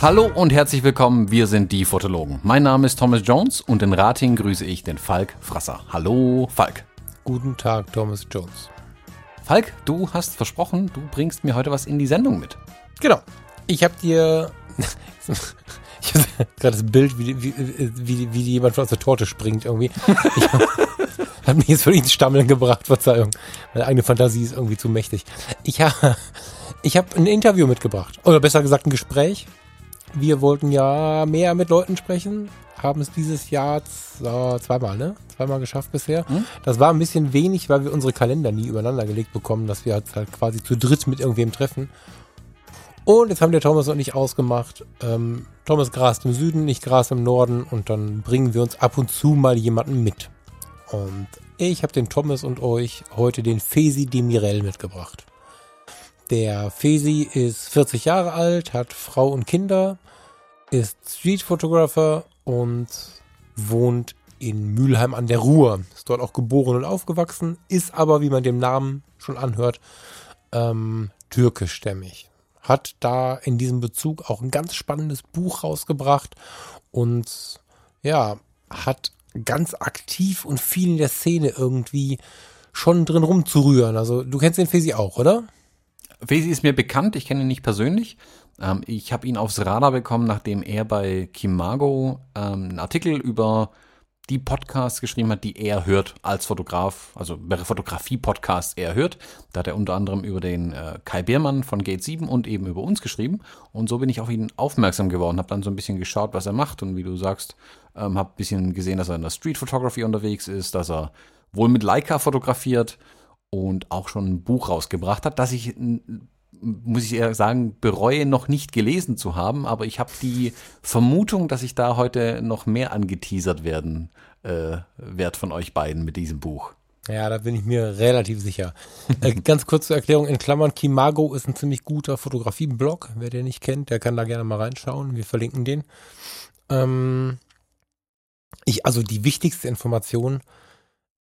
Hallo und herzlich willkommen, wir sind die Fotologen. Mein Name ist Thomas Jones und in Rating grüße ich den Falk Frasser. Hallo Falk. Guten Tag, Thomas Jones. Falk, du hast versprochen, du bringst mir heute was in die Sendung mit. Genau. Ich habe dir ich habe gerade das Bild, wie, wie, wie, wie jemand aus der Torte springt irgendwie. Ich habe mich jetzt wirklich ins Stammeln gebracht, Verzeihung. Meine eigene Fantasie ist irgendwie zu mächtig. Ich habe ich hab ein Interview mitgebracht. Oder besser gesagt ein Gespräch wir wollten ja mehr mit Leuten sprechen, haben es dieses Jahr zweimal, ne? Zweimal geschafft bisher. Hm? Das war ein bisschen wenig, weil wir unsere Kalender nie übereinander gelegt bekommen, dass wir halt quasi zu dritt mit irgendwem treffen. Und jetzt haben der Thomas und ich ausgemacht, ähm, Thomas grast im Süden, ich gras im Norden und dann bringen wir uns ab und zu mal jemanden mit. Und ich habe den Thomas und euch heute den Fesi Demirel mitgebracht. Der Fesi ist 40 Jahre alt, hat Frau und Kinder, ist Street Photographer und wohnt in Mülheim an der Ruhr. Ist dort auch geboren und aufgewachsen, ist aber, wie man dem Namen schon anhört, ähm, türkischstämmig. Hat da in diesem Bezug auch ein ganz spannendes Buch rausgebracht und ja, hat ganz aktiv und viel in der Szene irgendwie schon drin rumzurühren. Also du kennst den Fesi auch, oder? Fesi ist mir bekannt, ich kenne ihn nicht persönlich. Ähm, ich habe ihn aufs Radar bekommen, nachdem er bei Kimago ähm, einen Artikel über die Podcasts geschrieben hat, die er hört als Fotograf, also Fotografie-Podcasts er hört. Da hat er unter anderem über den äh, Kai Biermann von Gate 7 und eben über uns geschrieben. Und so bin ich auf ihn aufmerksam geworden, habe dann so ein bisschen geschaut, was er macht und wie du sagst, ähm, habe ein bisschen gesehen, dass er in der Street Photography unterwegs ist, dass er wohl mit Leica fotografiert und auch schon ein Buch rausgebracht hat, das ich muss ich eher sagen, bereue noch nicht gelesen zu haben, aber ich habe die Vermutung, dass ich da heute noch mehr angeteasert werden äh, werde von euch beiden mit diesem Buch. Ja, da bin ich mir relativ sicher. äh, ganz kurze Erklärung in Klammern, Kimago ist ein ziemlich guter Fotografie-Blog. Wer den nicht kennt, der kann da gerne mal reinschauen. Wir verlinken den. Ähm, ich, also die wichtigste Information,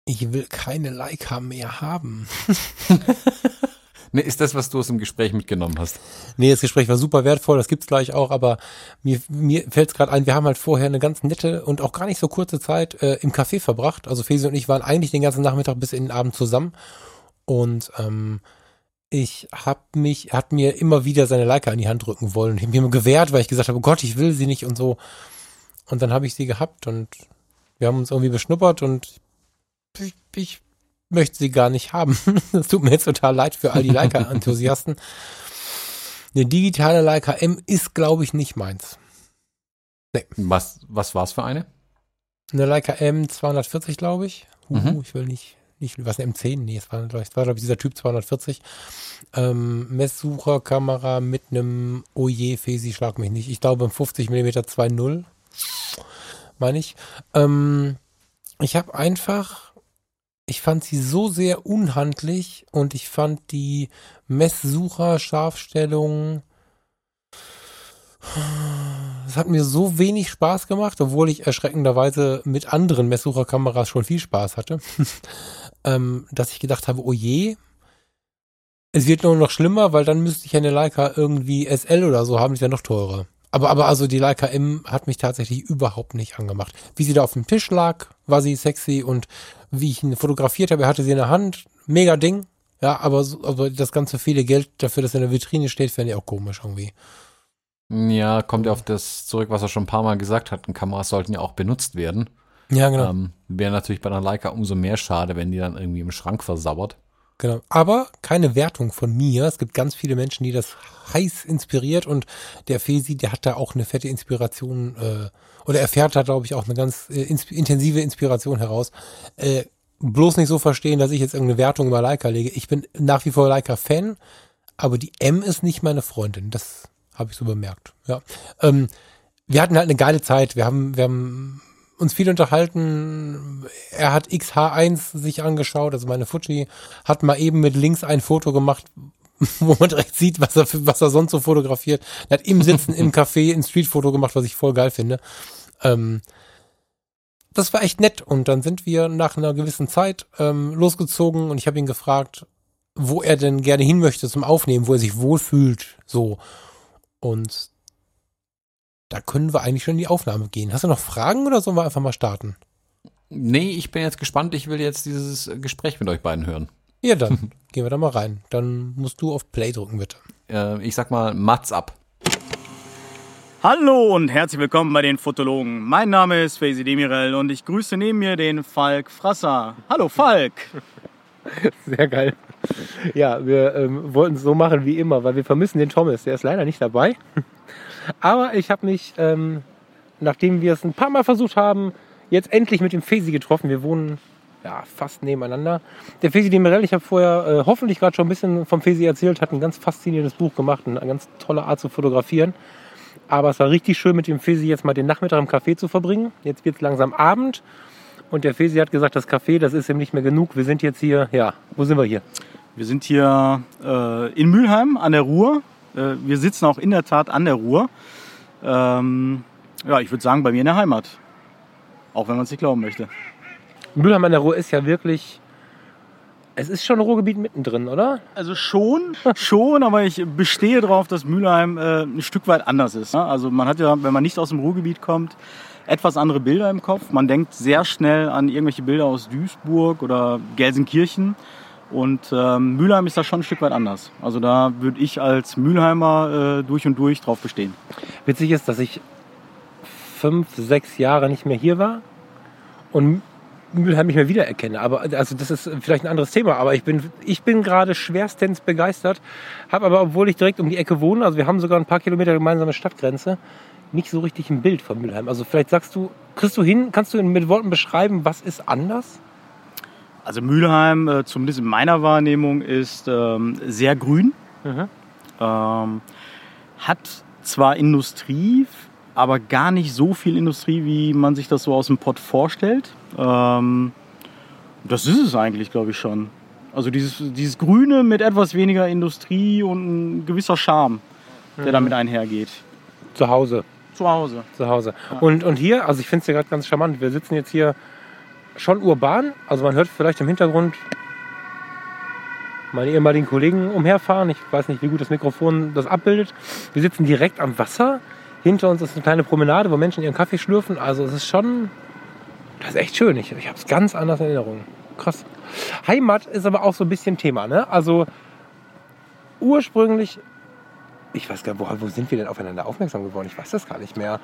ich will keine Leica mehr haben. nee, ist das, was du aus dem Gespräch mitgenommen hast? Nee, das Gespräch war super wertvoll, das gibt's gleich auch, aber mir, mir fällt es gerade ein, wir haben halt vorher eine ganz nette und auch gar nicht so kurze Zeit äh, im Café verbracht. Also Fesi und ich waren eigentlich den ganzen Nachmittag bis in den Abend zusammen und ähm, ich hab mich, hat mir immer wieder seine Leica in die Hand drücken wollen. Ich habe mir gewehrt, weil ich gesagt habe, oh Gott, ich will sie nicht und so. Und dann habe ich sie gehabt und wir haben uns irgendwie beschnuppert und ich, ich möchte sie gar nicht haben. Das tut mir jetzt total leid für all die Leica-Enthusiasten. Eine digitale Leica M ist, glaube ich, nicht meins. Nee. Was, was war es für eine? Eine Leica M 240, glaube ich. Uh, mhm. Ich will nicht, nicht, was eine M10? Nee, es war, glaube ich, war, glaube ich, dieser Typ 240. Ähm, Messsucherkamera mit einem Oje Fesi, schlag mich nicht. Ich glaube, 50 mm 2.0, meine ich. Ähm, ich habe einfach ich fand sie so sehr unhandlich und ich fand die Messsucher, Scharfstellung, es hat mir so wenig Spaß gemacht, obwohl ich erschreckenderweise mit anderen Messsucherkameras schon viel Spaß hatte, ähm, dass ich gedacht habe, oh je, es wird nur noch schlimmer, weil dann müsste ich eine Leica irgendwie SL oder so haben, die ist ja noch teurer. Aber, aber also die Leica M hat mich tatsächlich überhaupt nicht angemacht. Wie sie da auf dem Tisch lag, war sie sexy und wie ich ihn fotografiert habe, er hatte sie in der Hand, mega Ding. Ja, aber, so, aber das ganze viele Geld dafür, dass er in der Vitrine steht, fände ich auch komisch irgendwie. Ja, kommt ja auf das zurück, was er schon ein paar Mal gesagt hat. Und Kameras sollten ja auch benutzt werden. Ja, genau. Ähm, Wäre natürlich bei einer Leica umso mehr schade, wenn die dann irgendwie im Schrank versauert. Genau. Aber keine Wertung von mir. Es gibt ganz viele Menschen, die das heiß inspiriert und der Fesi, der hat da auch eine fette Inspiration, äh, oder er fährt da, glaube ich, auch eine ganz äh, ins intensive Inspiration heraus. Äh, bloß nicht so verstehen, dass ich jetzt irgendeine Wertung über Leica lege. Ich bin nach wie vor Leica-Fan, aber die M ist nicht meine Freundin. Das habe ich so bemerkt. Ja. Ähm, wir hatten halt eine geile Zeit. Wir haben, wir haben uns viel unterhalten. Er hat XH1 sich angeschaut, also meine Fuji hat mal eben mit links ein Foto gemacht, wo man direkt sieht, was er, was er sonst so fotografiert. Er hat im Sitzen im Café ein Streetfoto gemacht, was ich voll geil finde. Ähm, das war echt nett. Und dann sind wir nach einer gewissen Zeit ähm, losgezogen und ich habe ihn gefragt, wo er denn gerne hin möchte zum Aufnehmen, wo er sich wohlfühlt. So. Und da können wir eigentlich schon in die Aufnahme gehen. Hast du noch Fragen oder sollen wir einfach mal starten? Nee, ich bin jetzt gespannt. Ich will jetzt dieses Gespräch mit euch beiden hören. Ja, dann gehen wir da mal rein. Dann musst du auf Play drücken, bitte. Äh, ich sag mal, Mats ab. Hallo und herzlich willkommen bei den Fotologen. Mein Name ist Faisy Demirel und ich grüße neben mir den Falk Frasser. Hallo Falk. Sehr geil. Ja, wir ähm, wollten es so machen wie immer, weil wir vermissen den Thomas. Der ist leider nicht dabei. Aber ich habe mich, ähm, nachdem wir es ein paar Mal versucht haben, jetzt endlich mit dem Fesi getroffen. Wir wohnen ja, fast nebeneinander. Der Fesi Demirel, ich habe vorher äh, hoffentlich gerade schon ein bisschen vom Fesi erzählt, hat ein ganz faszinierendes Buch gemacht, eine ganz tolle Art zu fotografieren. Aber es war richtig schön, mit dem Fesi jetzt mal den Nachmittag im Café zu verbringen. Jetzt wird es langsam Abend. Und der Fesi hat gesagt, das Café, das ist ihm nicht mehr genug. Wir sind jetzt hier, ja, wo sind wir hier? Wir sind hier äh, in Mülheim an der Ruhr. Äh, wir sitzen auch in der Tat an der Ruhr. Ähm, ja, ich würde sagen, bei mir in der Heimat. Auch wenn man es nicht glauben möchte. Mülheim an der Ruhr ist ja wirklich, es ist schon ein Ruhrgebiet mittendrin, oder? Also schon, schon, aber ich bestehe darauf, dass Mülheim äh, ein Stück weit anders ist. Ne? Also man hat ja, wenn man nicht aus dem Ruhrgebiet kommt, etwas andere Bilder im Kopf. Man denkt sehr schnell an irgendwelche Bilder aus Duisburg oder Gelsenkirchen. Und ähm, Mülheim ist da schon ein Stück weit anders. Also da würde ich als Mülheimer äh, durch und durch drauf bestehen. Witzig ist, dass ich fünf, sechs Jahre nicht mehr hier war und Mülheim nicht mehr wiedererkenne. Aber also das ist vielleicht ein anderes Thema. Aber ich bin, ich bin gerade schwerstens begeistert. Habe aber, obwohl ich direkt um die Ecke wohne, also wir haben sogar ein paar Kilometer gemeinsame Stadtgrenze, nicht so richtig ein Bild von Mülheim. Also vielleicht sagst du, kriegst du hin, kannst du mit Worten beschreiben, was ist anders? Also Mülheim, äh, zumindest in meiner Wahrnehmung, ist ähm, sehr grün. Mhm. Ähm, hat zwar Industrie, aber gar nicht so viel Industrie, wie man sich das so aus dem Pott vorstellt. Ähm, das ist es eigentlich, glaube ich schon. Also dieses, dieses Grüne mit etwas weniger Industrie und ein gewisser Charme, der damit einhergeht. Zu Hause. Zu Hause. Zu Hause. Und, und hier, also ich finde es ja gerade ganz charmant. Wir sitzen jetzt hier schon urban. Also man hört vielleicht im Hintergrund meine ehemaligen Kollegen umherfahren. Ich weiß nicht, wie gut das Mikrofon das abbildet. Wir sitzen direkt am Wasser. Hinter uns ist eine kleine Promenade, wo Menschen ihren Kaffee schlürfen. Also es ist schon, das ist echt schön. Ich, ich habe es ganz anders in Erinnerung. Krass. Heimat ist aber auch so ein bisschen Thema. Ne? Also ursprünglich, ich weiß gar nicht, wo, wo sind wir denn aufeinander aufmerksam geworden? Ich weiß das gar nicht mehr.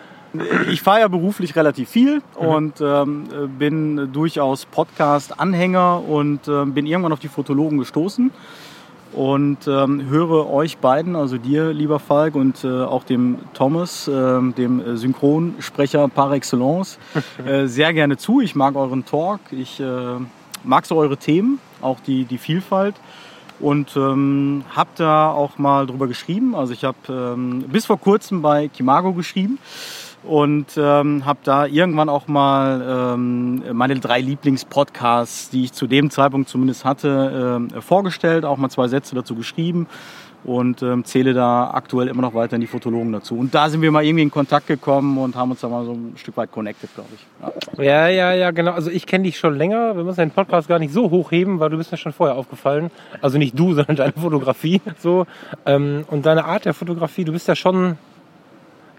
Ich fahre ja beruflich relativ viel und ähm, bin durchaus Podcast-Anhänger und ähm, bin irgendwann auf die Fotologen gestoßen und ähm, höre euch beiden, also dir, lieber Falk, und äh, auch dem Thomas, ähm, dem Synchronsprecher par excellence, äh, sehr gerne zu. Ich mag euren Talk, ich äh, mag so eure Themen, auch die, die Vielfalt. Und ähm, habe da auch mal drüber geschrieben. Also ich habe ähm, bis vor kurzem bei Kimago geschrieben und ähm, habe da irgendwann auch mal ähm, meine drei Lieblingspodcasts, die ich zu dem Zeitpunkt zumindest hatte, ähm, vorgestellt, auch mal zwei Sätze dazu geschrieben und ähm, zähle da aktuell immer noch weiter in die Fotologen dazu. Und da sind wir mal irgendwie in Kontakt gekommen und haben uns da mal so ein Stück weit connected, glaube ich. Ja. Ja, ja, ja, genau. Also ich kenne dich schon länger. Wir müssen den Podcast gar nicht so hochheben, weil du bist mir schon vorher aufgefallen. Also nicht du, sondern deine Fotografie. So ähm, und deine Art der Fotografie. Du bist ja schon.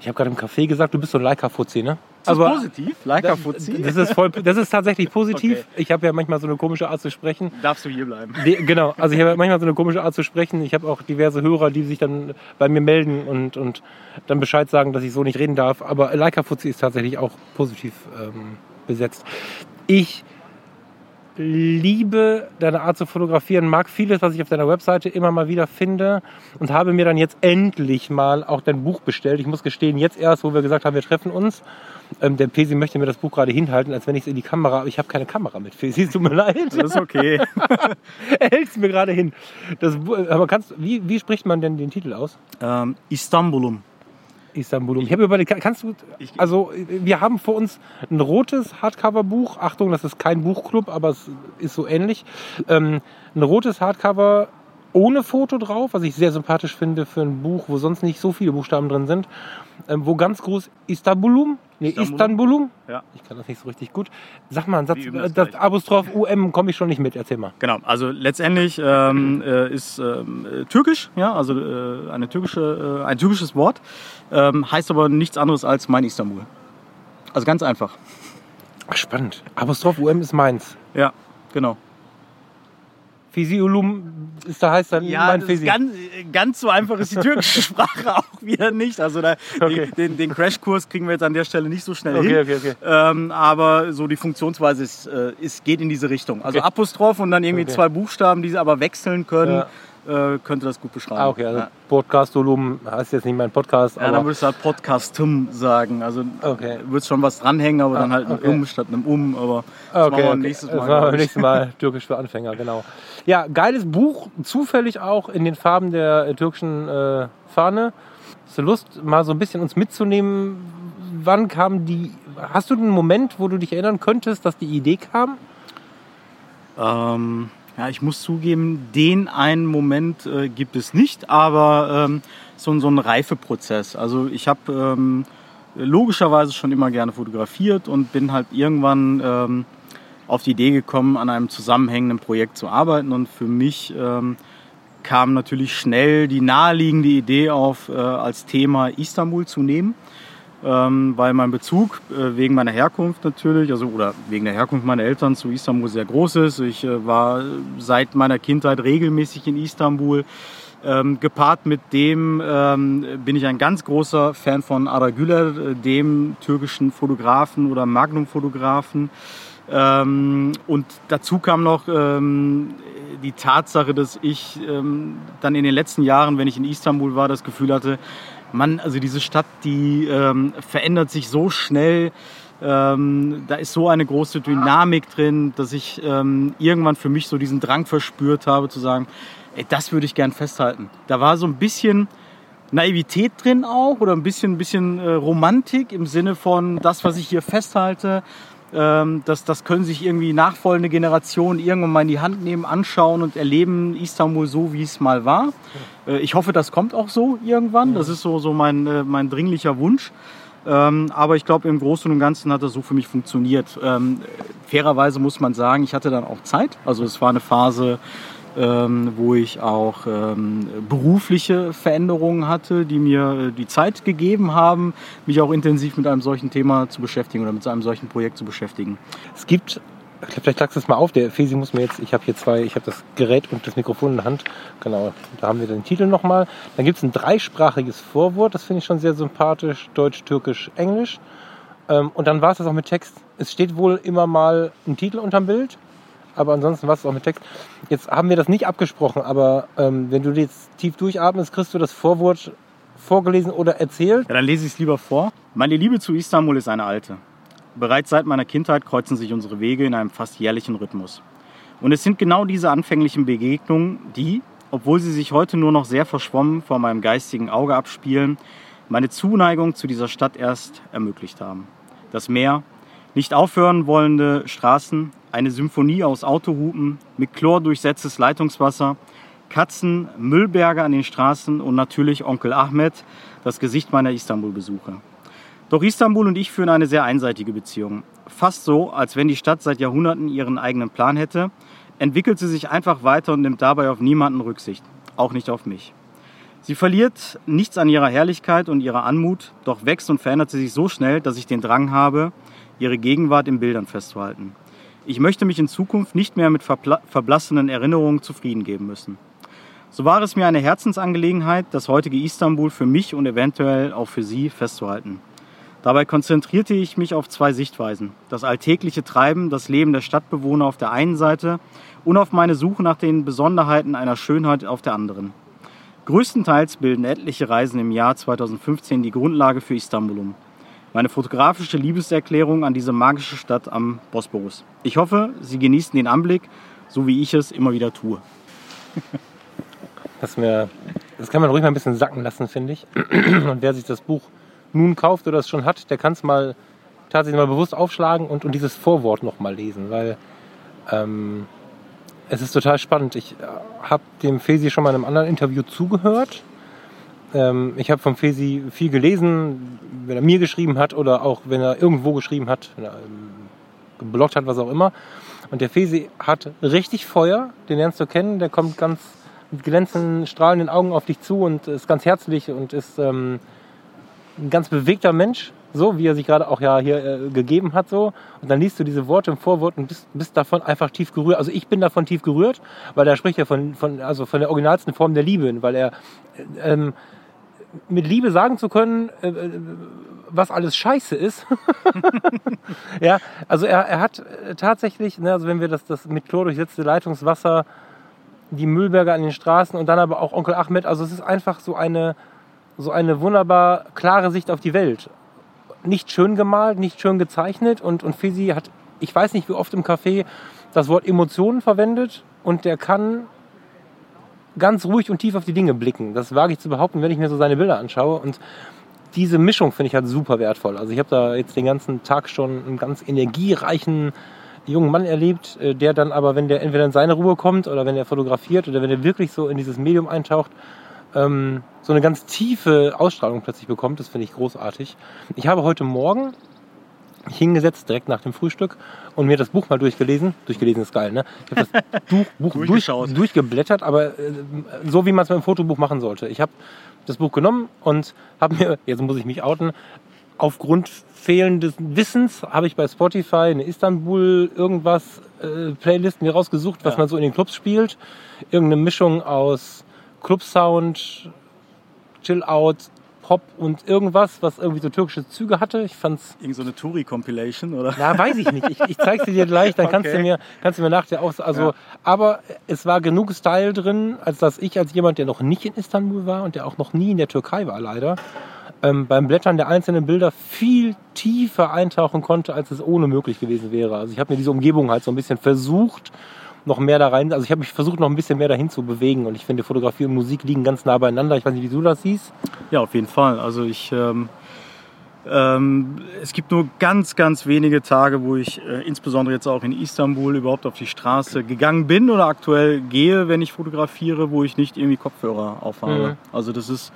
Ich habe gerade im Café gesagt, du bist so ein Leica-Fuzzi, ne? Ist das positiv? Leica Fuzzi? Das ist, voll, das ist tatsächlich positiv. Okay. Ich habe ja manchmal so eine komische Art zu sprechen. Darfst du hier bleiben? Die, genau, also ich habe manchmal so eine komische Art zu sprechen. Ich habe auch diverse Hörer, die sich dann bei mir melden und, und dann Bescheid sagen, dass ich so nicht reden darf. Aber Leica Fuzzi ist tatsächlich auch positiv ähm, besetzt. Ich liebe deine Art zu fotografieren, mag vieles, was ich auf deiner Webseite immer mal wieder finde und habe mir dann jetzt endlich mal auch dein Buch bestellt. Ich muss gestehen, jetzt erst, wo wir gesagt haben, wir treffen uns. Ähm, der Pesi möchte mir das Buch gerade hinhalten, als wenn ich es in die Kamera, aber ich habe keine Kamera mit, Pesi, es tut mir leid. Das ist okay. er hält es mir gerade hin. Das, aber kannst, wie, wie spricht man denn den Titel aus? ähm, Istanbulum. Istanbul. Ich habe überlegt, kannst du, also wir haben vor uns ein rotes Hardcover-Buch. Achtung, das ist kein Buchclub, aber es ist so ähnlich. Ähm, ein rotes Hardcover ohne Foto drauf, was ich sehr sympathisch finde für ein Buch, wo sonst nicht so viele Buchstaben drin sind, ähm, wo ganz groß Istanbulum, nee, Istanbulum? Ja. ich kann das nicht so richtig gut. Sag mal einen Satz, äh, das das. Apostroph UM komme ich schon nicht mit, erzähl mal. Genau, also letztendlich ähm, äh, ist äh, türkisch, ja, also äh, eine türkische, äh, ein türkisches Wort, ähm, heißt aber nichts anderes als mein Istanbul. Also ganz einfach. Ach, spannend. Apostroph UM ist meins. Ja, genau. Fisiulum ist da heißt dann mein das ist Fisi. ganz, ganz so einfach ist die türkische Sprache auch wieder nicht. Also da, Okay. den, den, Crashkurs kriegen wir jetzt an der Stelle nicht so schnell Okay, hin. okay, okay. Ähm, aber so die Funktionsweise ist, äh, ist, geht in diese Richtung. Also. Apostroph und dann irgendwie zwei Buchstaben, die sie aber wechseln können, äh, könnte das gut beschreiben. Ah, okay, also ja. Podcastolum heißt jetzt nicht mein Podcast, Ja, dann würdest du halt Podcastum sagen. Also Okay. würdest schon was dranhängen, aber dann Ah, halt ein okay. Um statt einem Um. Aber das okay, machen wir okay. nächstes das Mal. machen wir nächstes Mal türkisch für Anfänger, genau. Ja, geiles Buch, zufällig auch in den Farben der äh, türkischen äh, Fahne. Hast du Lust, mal so ein bisschen uns mitzunehmen? Wann kam die? Hast du einen Moment, wo du dich erinnern könntest, dass die Idee kam? Ähm, ja, ich muss zugeben, den einen Moment äh, gibt es nicht, aber ähm, so, so ein Reifeprozess. Also ich habe ähm, logischerweise schon immer gerne fotografiert und bin halt irgendwann ähm, auf die Idee gekommen, an einem zusammenhängenden Projekt zu arbeiten. Und für mich ähm, kam natürlich schnell die naheliegende Idee auf, äh, als Thema Istanbul zu nehmen ähm, weil mein Bezug äh, wegen meiner Herkunft natürlich, also oder wegen der Herkunft meiner Eltern zu Istanbul sehr groß ist. Ich äh, war seit meiner Kindheit regelmäßig in Istanbul. Ähm, gepaart mit dem ähm, bin ich ein ganz großer Fan von Ara Güler, äh, dem türkischen Fotografen oder Magnum-Fotografen. Ähm, und dazu kam noch ähm, die Tatsache, dass ich ähm, dann in den letzten Jahren, wenn ich in Istanbul war, das Gefühl hatte, Mann, also diese Stadt, die ähm, verändert sich so schnell. Ähm, da ist so eine große Dynamik drin, dass ich ähm, irgendwann für mich so diesen Drang verspürt habe, zu sagen, ey, das würde ich gern festhalten. Da war so ein bisschen Naivität drin auch oder ein bisschen, ein bisschen äh, Romantik im Sinne von das, was ich hier festhalte. Ähm, das, das können sich irgendwie nachfolgende Generationen irgendwann mal in die Hand nehmen, anschauen und erleben Istanbul so, wie es mal war. Äh, ich hoffe, das kommt auch so irgendwann. Das ist so, so mein, äh, mein dringlicher Wunsch. Ähm, aber ich glaube, im Großen und Ganzen hat das so für mich funktioniert. Ähm, fairerweise muss man sagen, ich hatte dann auch Zeit. Also es war eine Phase, ähm, wo ich auch ähm, berufliche Veränderungen hatte, die mir äh, die Zeit gegeben haben, mich auch intensiv mit einem solchen Thema zu beschäftigen oder mit einem solchen Projekt zu beschäftigen. Es gibt, ich glaub, vielleicht sagst du es mal auf, der Fesi muss mir jetzt, ich habe hier zwei, ich habe das Gerät und das Mikrofon in der Hand, genau, da haben wir den Titel nochmal. Dann gibt es ein dreisprachiges Vorwort, das finde ich schon sehr sympathisch, Deutsch, Türkisch, Englisch. Ähm, und dann war es das auch mit Text. Es steht wohl immer mal ein Titel unterm Bild, aber ansonsten war es auch mit Text. Jetzt haben wir das nicht abgesprochen, aber ähm, wenn du jetzt tief durchatmest, kriegst du das Vorwort vorgelesen oder erzählt. Ja, dann lese ich es lieber vor. Meine Liebe zu Istanbul ist eine alte. Bereits seit meiner Kindheit kreuzen sich unsere Wege in einem fast jährlichen Rhythmus. Und es sind genau diese anfänglichen Begegnungen, die, obwohl sie sich heute nur noch sehr verschwommen vor meinem geistigen Auge abspielen, meine Zuneigung zu dieser Stadt erst ermöglicht haben. Das Meer, nicht aufhören wollende Straßen, eine Symphonie aus Autohupen, mit Chlor durchsetztes Leitungswasser, Katzen, Müllberge an den Straßen und natürlich Onkel Ahmed, das Gesicht meiner Istanbul-Besuche. Doch Istanbul und ich führen eine sehr einseitige Beziehung. Fast so, als wenn die Stadt seit Jahrhunderten ihren eigenen Plan hätte, entwickelt sie sich einfach weiter und nimmt dabei auf niemanden Rücksicht, auch nicht auf mich. Sie verliert nichts an ihrer Herrlichkeit und ihrer Anmut, doch wächst und verändert sie sich so schnell, dass ich den Drang habe, ihre Gegenwart in Bildern festzuhalten. Ich möchte mich in Zukunft nicht mehr mit verbla- verblassenen Erinnerungen zufrieden geben müssen. So war es mir eine Herzensangelegenheit, das heutige Istanbul für mich und eventuell auch für Sie festzuhalten. Dabei konzentrierte ich mich auf zwei Sichtweisen. Das alltägliche Treiben, das Leben der Stadtbewohner auf der einen Seite und auf meine Suche nach den Besonderheiten einer Schönheit auf der anderen. Größtenteils bilden etliche Reisen im Jahr 2015 die Grundlage für Istanbulum. Meine fotografische Liebeserklärung an diese magische Stadt am Bosporus. Ich hoffe, Sie genießen den Anblick, so wie ich es immer wieder tue. Das, mir, das kann man ruhig mal ein bisschen sacken lassen, finde ich. Und wer sich das Buch nun kauft oder es schon hat, der kann es mal tatsächlich mal bewusst aufschlagen und, und dieses Vorwort noch mal lesen, weil ähm, es ist total spannend. Ich äh, habe dem Fesi schon mal in einem anderen Interview zugehört. Ähm, ich habe von Fesi viel gelesen, wenn er mir geschrieben hat oder auch wenn er irgendwo geschrieben hat, wenn er ähm, geblockt hat, was auch immer. Und der Fesi hat richtig Feuer, den lernst du kennen. Der kommt ganz mit glänzenden, strahlenden Augen auf dich zu und ist ganz herzlich und ist ähm, ein ganz bewegter Mensch, so wie er sich gerade auch ja hier äh, gegeben hat. so. Und dann liest du diese Worte im Vorwort und bist, bist davon einfach tief gerührt. Also ich bin davon tief gerührt, weil er spricht ja von, von, also von der originalsten Form der Liebe, weil er äh, ähm, mit Liebe sagen zu können, äh, äh was alles scheiße ist. ja, also er, er hat äh, tatsächlich, ne, also wenn wir das, das mit Chlor durchsetzte Leitungswasser, die Müllberger an den Straßen und dann aber auch Onkel Ahmed, also es ist einfach so eine, so eine wunderbar klare Sicht auf die Welt. Nicht schön gemalt, nicht schön gezeichnet und, und Fisi hat, ich weiß nicht wie oft im Café, das Wort Emotionen verwendet und der kann ganz ruhig und tief auf die Dinge blicken. Das wage ich zu behaupten, wenn ich mir so seine Bilder anschaue. Und diese Mischung finde ich halt super wertvoll. Also ich habe da jetzt den ganzen Tag schon einen ganz energiereichen jungen Mann erlebt, äh, der dann aber, wenn der entweder in seine Ruhe kommt oder wenn er fotografiert oder wenn er wirklich so in dieses Medium eintaucht, ähm, so eine ganz tiefe Ausstrahlung plötzlich bekommt. Das finde ich großartig. Ich habe heute Morgen hingesetzt, direkt nach dem Frühstück und mir das Buch mal durchgelesen. Durchgelesen ist geil, ne? Ich habe das Buch, Buch durch, durchgeblättert, aber äh, so wie man es mit einem Fotobuch machen sollte. Ich habe das Buch genommen und habe mir, jetzt muss ich mich outen, aufgrund fehlendes Wissens habe ich bei Spotify eine Istanbul irgendwas äh, Playlist mir rausgesucht, was ja. man so in den Clubs spielt. Irgendeine Mischung aus Club-Sound, Chill-Out, Pop und irgendwas, was irgendwie so türkische Züge hatte. Ich fand's. Irgend so eine Touri-Compilation, oder? Ja, weiß ich nicht. Ich, ich zeig sie dir gleich, dann okay. kannst du mir, kannst du mir nachher auch, also, ja. aber es war genug Style drin, als dass ich als jemand, der noch nicht in Istanbul war und der auch noch nie in der Türkei war, leider, ähm, beim Blättern der einzelnen Bilder viel tiefer eintauchen konnte, als es ohne möglich gewesen wäre. Also ich habe mir diese Umgebung halt so ein bisschen versucht, noch mehr da rein. Also ich habe mich versucht, noch ein bisschen mehr dahin zu bewegen. Und ich finde, Fotografie und Musik liegen ganz nah beieinander. Ich weiß nicht, wie du das siehst. Ja, auf jeden Fall. Also ich. Ähm, ähm, es gibt nur ganz, ganz wenige Tage, wo ich äh, insbesondere jetzt auch in Istanbul überhaupt auf die Straße gegangen bin oder aktuell gehe, wenn ich fotografiere, wo ich nicht irgendwie Kopfhörer aufhabe. Mhm. Also das ist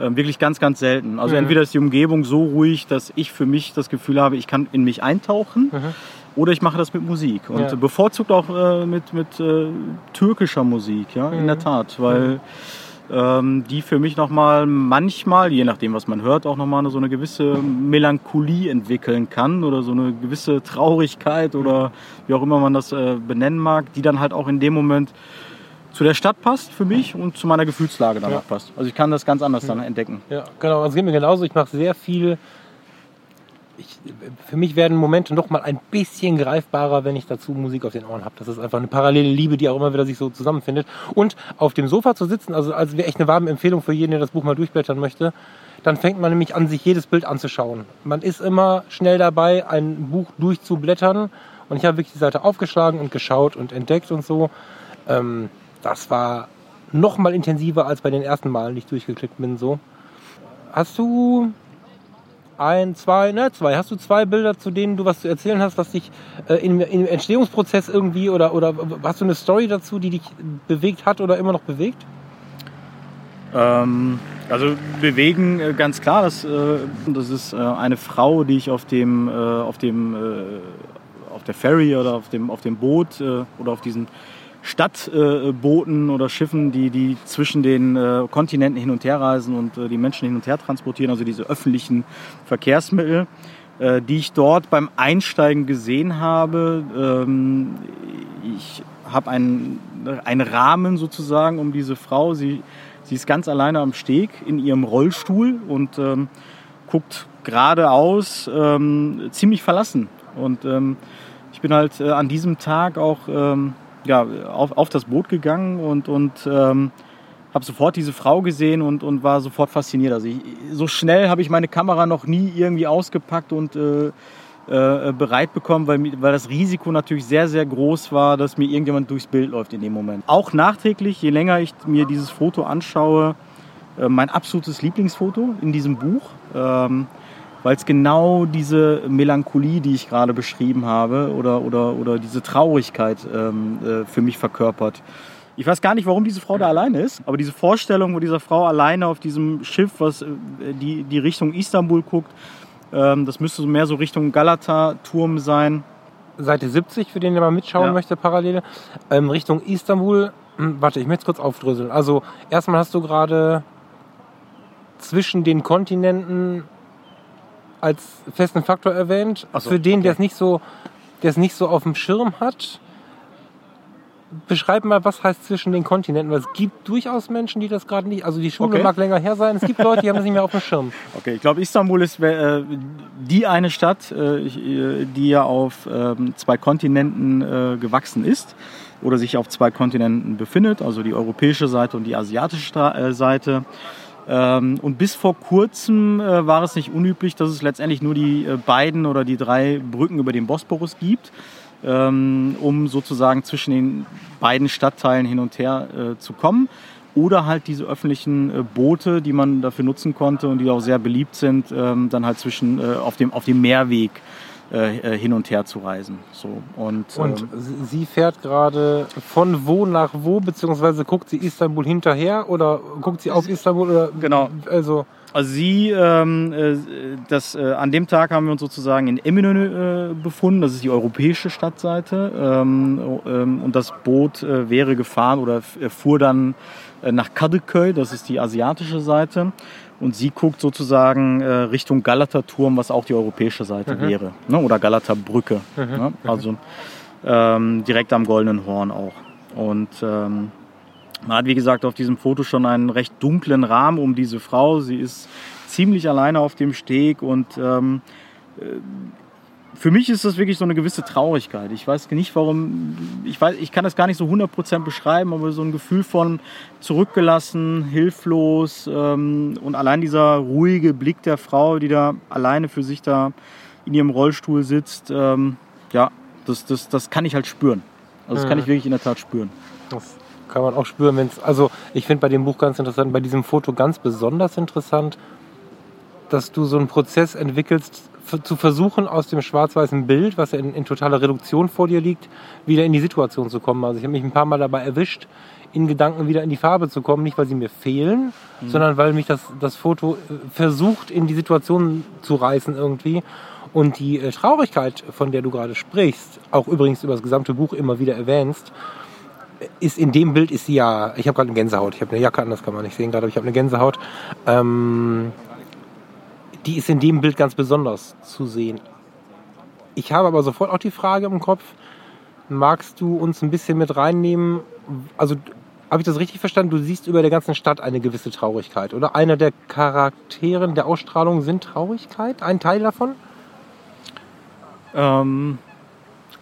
ähm, wirklich ganz, ganz selten. Also mhm. entweder ist die Umgebung so ruhig, dass ich für mich das Gefühl habe, ich kann in mich eintauchen. Mhm. Oder ich mache das mit Musik und ja. bevorzugt auch äh, mit, mit äh, türkischer Musik, ja, mhm. in der Tat, weil ähm, die für mich nochmal manchmal, je nachdem, was man hört, auch nochmal so eine gewisse Melancholie entwickeln kann oder so eine gewisse Traurigkeit oder wie auch immer man das äh, benennen mag, die dann halt auch in dem Moment zu der Stadt passt für mich und zu meiner Gefühlslage danach ja. passt. Also ich kann das ganz anders dann entdecken. Ja, genau. Also geht mir genauso. Ich mache sehr viel ich, für mich werden Momente noch mal ein bisschen greifbarer, wenn ich dazu Musik auf den Ohren habe. Das ist einfach eine parallele Liebe, die auch immer wieder sich so zusammenfindet. Und auf dem Sofa zu sitzen, also als wäre echt eine warme Empfehlung für jeden, der das Buch mal durchblättern möchte, dann fängt man nämlich an, sich jedes Bild anzuschauen. Man ist immer schnell dabei, ein Buch durchzublättern. Und ich habe wirklich die Seite aufgeschlagen und geschaut und entdeckt und so. Ähm, das war noch mal intensiver als bei den ersten Malen, die ich durchgeklickt bin. So. Hast du ein, zwei, ne, zwei. Hast du zwei Bilder, zu denen du was zu erzählen hast, was dich äh, im, im Entstehungsprozess irgendwie oder, oder hast du eine Story dazu, die dich bewegt hat oder immer noch bewegt? Ähm, also bewegen äh, ganz klar. Das, äh, das ist äh, eine Frau, die ich auf dem, äh, auf dem, äh, auf der Ferry oder auf dem, auf dem Boot oder auf diesen Stadtbooten äh, oder Schiffen, die, die zwischen den äh, Kontinenten hin und her reisen und äh, die Menschen hin und her transportieren, also diese öffentlichen Verkehrsmittel, äh, die ich dort beim Einsteigen gesehen habe. Ähm, ich habe einen, einen Rahmen sozusagen um diese Frau. Sie, sie ist ganz alleine am Steg in ihrem Rollstuhl und ähm, guckt geradeaus, ähm, ziemlich verlassen. Und ähm, ich bin halt äh, an diesem Tag auch ähm, ja, auf, auf das Boot gegangen und, und ähm, habe sofort diese Frau gesehen und, und war sofort fasziniert. Also ich, so schnell habe ich meine Kamera noch nie irgendwie ausgepackt und äh, äh, bereit bekommen, weil, weil das Risiko natürlich sehr, sehr groß war, dass mir irgendjemand durchs Bild läuft in dem Moment. Auch nachträglich, je länger ich mir dieses Foto anschaue, äh, mein absolutes Lieblingsfoto in diesem Buch. Ähm, weil es genau diese Melancholie, die ich gerade beschrieben habe, oder, oder, oder diese Traurigkeit ähm, äh, für mich verkörpert. Ich weiß gar nicht, warum diese Frau da alleine ist, aber diese Vorstellung, wo diese Frau alleine auf diesem Schiff, was äh, die, die Richtung Istanbul guckt, ähm, das müsste mehr so Richtung Galata-Turm sein. Seite 70, für den ihr mal mitschauen Ja. möchte, parallel, ähm, Richtung Istanbul. Hm, Warte, ich möchte es kurz aufdröseln. Also, erstmal hast du gerade zwischen den Kontinenten als festen Faktor erwähnt. So, für den, der okay. es nicht so, der es nicht so auf dem Schirm hat. Beschreib mal, was heißt zwischen den Kontinenten, weil es gibt durchaus Menschen, die das gerade nicht, also die Schule Okay. mag länger her sein, es gibt Leute, die haben das nicht mehr auf dem Schirm. Okay, ich glaube, Istanbul ist äh, die eine Stadt, äh, äh, die ja auf ähm, zwei Kontinenten äh, gewachsen ist oder sich auf zwei Kontinenten befindet, also die europäische Seite und die asiatische äh, Seite. Ähm, und bis vor kurzem äh, war es nicht unüblich, dass es letztendlich nur die äh, beiden oder die drei Brücken über den Bosporus gibt, ähm, um sozusagen zwischen den beiden Stadtteilen hin und her äh, zu kommen. Oder halt diese öffentlichen Boote, die man dafür nutzen konnte und die auch sehr beliebt sind, ähm, dann halt zwischen auf, dem, auf dem Meerweg äh, äh, hin und her zu reisen. So, und, Und ähm, sie- fährt gerade von wo nach wo, beziehungsweise guckt sie Istanbul hinterher oder guckt sie auf Istanbul oder Genau. also Also sie, ähm, äh, das, äh, an dem Tag haben wir uns sozusagen in Eminönü äh, befunden. Das ist die europäische Stadtseite. Ähm, ähm, und das Boot äh, wäre gefahren oder äh, fuhr dann äh, nach Kadıköy. Das ist die asiatische Seite. Und sie guckt sozusagen äh, Richtung Galata-Turm, was auch die europäische Seite wäre. Ne? Oder Galata-Brücke. Ne? Also ähm, direkt am Goldenen Horn auch. Und ähm, man hat, wie gesagt, auf diesem Foto schon einen recht dunklen Rahmen um diese Frau. Sie ist ziemlich alleine auf dem Steg und ähm, äh, für mich ist das wirklich so eine gewisse Traurigkeit. Ich weiß nicht, warum, ich, weiß, ich kann das gar nicht so 100% beschreiben, aber so ein Gefühl von zurückgelassen, hilflos ähm, und allein dieser ruhige Blick der Frau, die da alleine für sich da in ihrem Rollstuhl sitzt, ähm, ja, das, das, das kann ich halt spüren. Also das kann ich wirklich in der Tat spüren. Das kann man auch spüren, wenn es. Also, ich finde bei dem Buch ganz interessant, bei diesem Foto ganz besonders interessant, dass du so einen Prozess entwickelst, zu versuchen, aus dem schwarz-weißen Bild, was ja in, in totaler Reduktion vor dir liegt, wieder in die Situation zu kommen. Also, ich habe mich ein paar Mal dabei erwischt, in Gedanken wieder in die Farbe zu kommen, nicht weil sie mir fehlen, sondern weil mich das, das Foto äh, versucht, in die Situation zu reißen irgendwie. Und die äh, Traurigkeit, von der du gerade sprichst, auch übrigens über das gesamte Buch immer wieder erwähnst, ist in dem Bild ist sie ja, ich habe gerade eine Gänsehaut, ich habe eine Jacke an, das kann man nicht sehen gerade, aber ich habe eine Gänsehaut. Ähm, die ist in dem Bild ganz besonders zu sehen. Ich habe aber sofort auch die Frage im Kopf, magst du uns ein bisschen mit reinnehmen? Also habe ich das richtig verstanden? Du siehst über der ganzen Stadt eine gewisse Traurigkeit, oder? Einer der Charakteren der Ausstrahlung sind Traurigkeit, ein Teil davon? Ähm,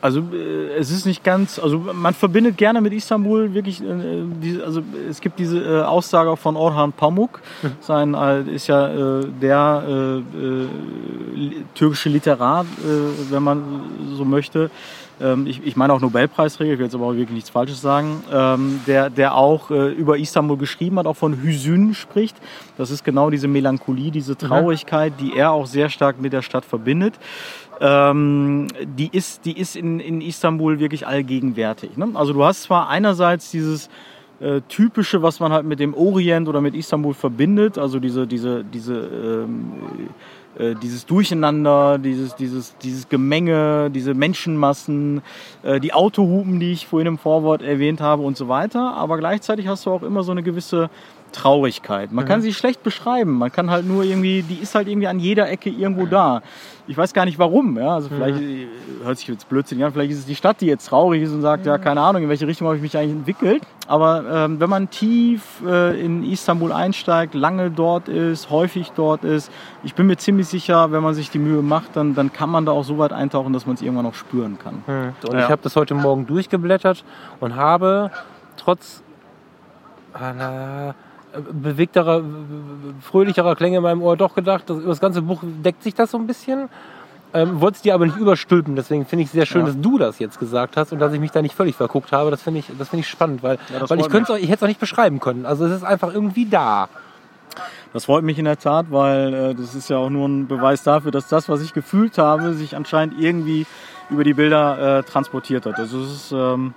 also äh, es ist nicht ganz, also man verbindet gerne mit Istanbul wirklich, äh, also es gibt diese äh, Aussage von Orhan Pamuk, sein äh, ist ja der türkische Literat, wenn man so möchte. Ähm, ich, ich meine auch Nobelpreisträger, ich will jetzt aber auch wirklich nichts Falsches sagen, ähm, der, der auch äh, über Istanbul geschrieben hat, auch von Hüsün spricht. Das ist genau diese Melancholie, diese Traurigkeit, die er auch sehr stark mit der Stadt verbindet ähm, die ist, die ist in, in Istanbul wirklich allgegenwärtig. Ne? Also du hast zwar einerseits dieses äh, typische, was man halt mit dem Orient oder mit Istanbul verbindet, also diese, diese, diese, ähm, äh, dieses Durcheinander, dieses, dieses, dieses Gemenge, diese Menschenmassen, äh, die Autohupen, die ich vorhin im Vorwort erwähnt habe und so weiter. Aber gleichzeitig hast du auch immer so eine gewisse Traurigkeit. Man kann sie schlecht beschreiben. Man kann halt nur irgendwie, die ist halt irgendwie an jeder Ecke irgendwo da. Ich weiß gar nicht warum. Ja? Also vielleicht äh, hört sich jetzt blödsinnig an. Vielleicht ist es die Stadt, die jetzt traurig ist und sagt, ja, keine Ahnung, in welche Richtung habe ich mich eigentlich entwickelt. Aber ähm, wenn man tief äh, in Istanbul einsteigt, lange dort ist, häufig dort ist, ich bin mir ziemlich sicher, wenn man sich die Mühe macht, dann, dann kann man da auch so weit eintauchen, dass man es irgendwann auch spüren kann. Und Ja. ich habe das heute Morgen durchgeblättert und habe trotz einer bewegterer, fröhlicherer Klänge in meinem Ohr doch gedacht, über das ganze Buch deckt sich das so ein bisschen. Ähm, Wollte es dir aber nicht überstülpen, deswegen finde ich es sehr schön, Ja. dass du das jetzt gesagt hast und dass ich mich da nicht völlig verguckt habe. Das finde ich, das finde ich spannend, weil, Ja, das weil ich könnte ich hätte es auch nicht beschreiben können. Also es ist einfach irgendwie da. Das freut mich in der Tat, weil äh, das ist ja auch nur ein Beweis dafür, dass das, was ich gefühlt habe, sich anscheinend irgendwie über die Bilder äh, transportiert hat. Also es ist ähm,